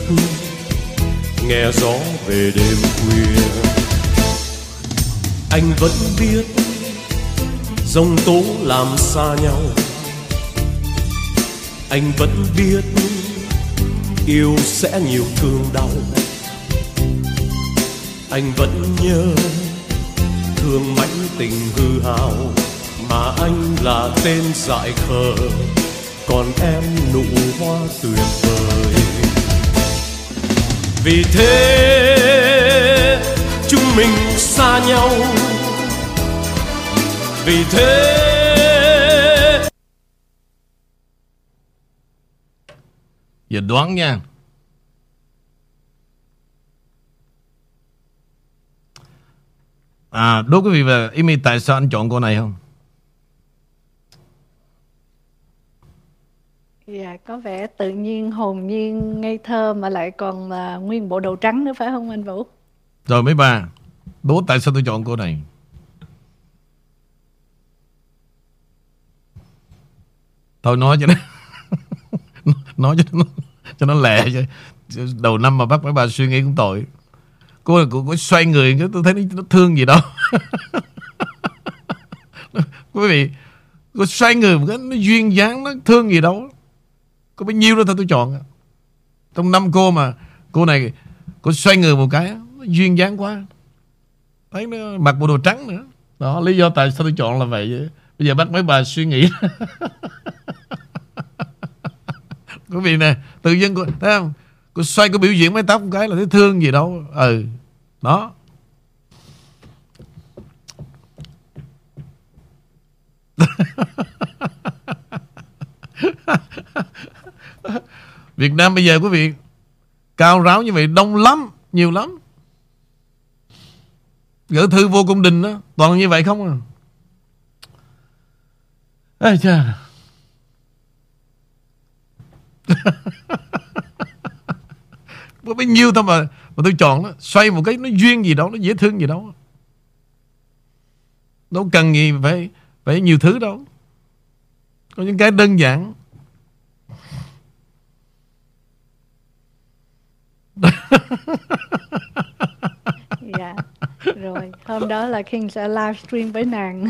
nghe gió về đêm khuya. Anh vẫn biết dòng tố làm xa nhau anh vẫn biết yêu sẽ nhiều thương đau. Anh vẫn nhớ thương mãnh tình hư hào mà anh là tên dại khờ. Còn em nụ hoa tuyệt vời. Vì thế, chúng mình xa nhau. Vì thế Giờ đoán nha. À đố quý vị về Amy tại sao anh chọn cô này không? Dạ, có vẻ tự nhiên, hồn nhiên, ngây thơ mà lại còn là nguyên bộ đồ trắng nữa phải không anh Vũ? Rồi mấy bà Đố tại sao tôi chọn cô này? Thôi nói cho nó Nói cho nó Cho nó lẹ chứ. Đầu năm mà bắt mấy bà suy nghĩ cũng tội. Cô là cô, cô xoay người Tôi thấy nó, thương gì đâu Quý vị Cô xoay người một cái Nó duyên dáng Nó thương gì đâu. Có bao nhiêu đó thôi tôi chọn. Trong năm cô mà Cô này Cô xoay người một cái Nó duyên dáng quá. Thấy nó mặc bộ đồ trắng nữa. Đó lý do tại sao tôi chọn là vậy. Bây giờ bắt mấy bà suy nghĩ. Quý vị nè, Tự dưng cô Thấy không? Cô xoay, cô biểu diễn mái tóc một cái là thấy thương gì đâu. Ừ Đó. Việt Nam bây giờ quý vị, Cao ráo như vậy, đông lắm, Nhiều lắm. Gửi thư vô cung đình đó, Toàn như vậy không à. Ê chà. Có bấy nhiêu thôi mà Mà tôi chọn đó Xoay một cái nó duyên gì đâu Nó dễ thương gì đâu Đâu cần gì phải Phải nhiều thứ đâu Có những cái đơn giản Dạ. Rồi, hôm đó là King sẽ livestream với nàng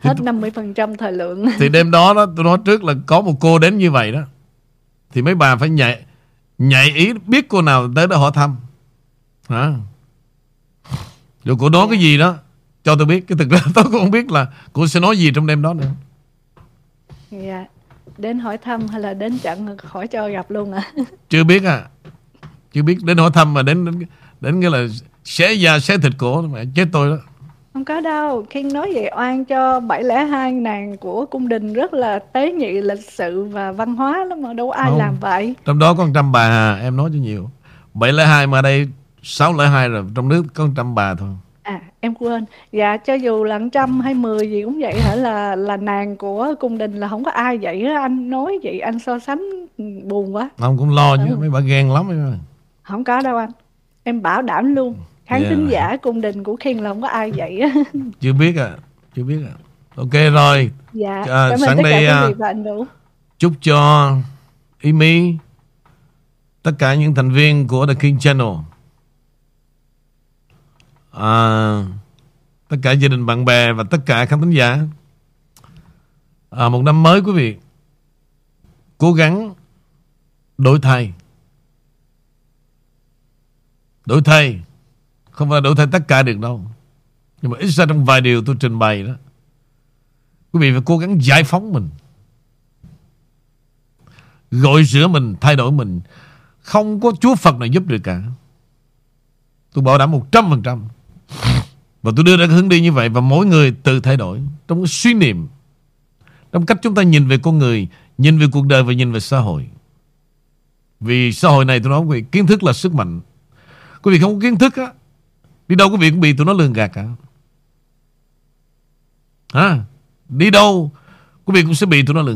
hết 50% thời lượng. Thì đêm đó đó Tôi nói trước là có một cô đến như vậy đó Thì mấy bà phải nhạy Nhạy ý biết cô nào tới đó hỏi thăm. Hả? Rồi cô nói cái gì đó Cho tôi biết. Cái thực ra tôi cũng không biết là Cô sẽ nói gì trong đêm đó nữa. Dạ. Đến hỏi thăm hay là đến chặn khỏi cho gặp luôn à? Chưa biết à. Chưa biết. Đến hỏi thăm mà đến Đến, đến cái là Xé da xé thịt cổ mà Chết tôi đó Không có đâu, King nói vậy oan cho 702 nàng của cung đình rất là tế nhị lịch sự và văn hóa lắm mà đâu có ai Không. làm vậy. Trong đó có 100 bà à, Em nói cho nhiều 702 mà đây 602 rồi Trong nước có 100 bà thôi À, em quên. Dạ, cho dù là trăm hay mười gì cũng vậy hả là là nàng của cung đình là không có ai vậy á. Anh nói vậy anh so sánh buồn quá. Ông cũng lo chứ Ừ. Mấy bà ghen lắm em. Không có đâu anh. Em bảo đảm luôn. Khán Yeah. thính giả cung đình của King là không có ai vậy á. Chưa biết à Chưa biết à Ok rồi dạ, À, cảm ơn sẵn tất cả đây, à. Chúc cho Amy Tất cả những thành viên của The King Channel à, Tất cả gia đình bạn bè Và tất cả khán thính giả à, Một năm mới quý vị Cố gắng Đổi thay Đổi thay không phải đổi thay tất cả được đâu. Nhưng mà ít ra trong vài điều tôi trình bày đó, Quý vị phải cố gắng giải phóng mình. Gọi rửa mình, Thay đổi mình. Không có Chúa Phật nào giúp được cả. Tôi bảo đảm 100% Và tôi đưa ra cái hướng đi như vậy Và mỗi người tự thay đổi Trong cái suy niệm, Trong cách chúng ta nhìn về con người, Nhìn về cuộc đời và nhìn về xã hội. Vì xã hội này, tôi nói quý vị, Kiến thức là sức mạnh. Quý vị không có kiến thức á Đi đâu quý vị cũng bị tụi nó lường gạt cả. Hả? Đi đâu Quý vị cũng sẽ bị tụi nó lường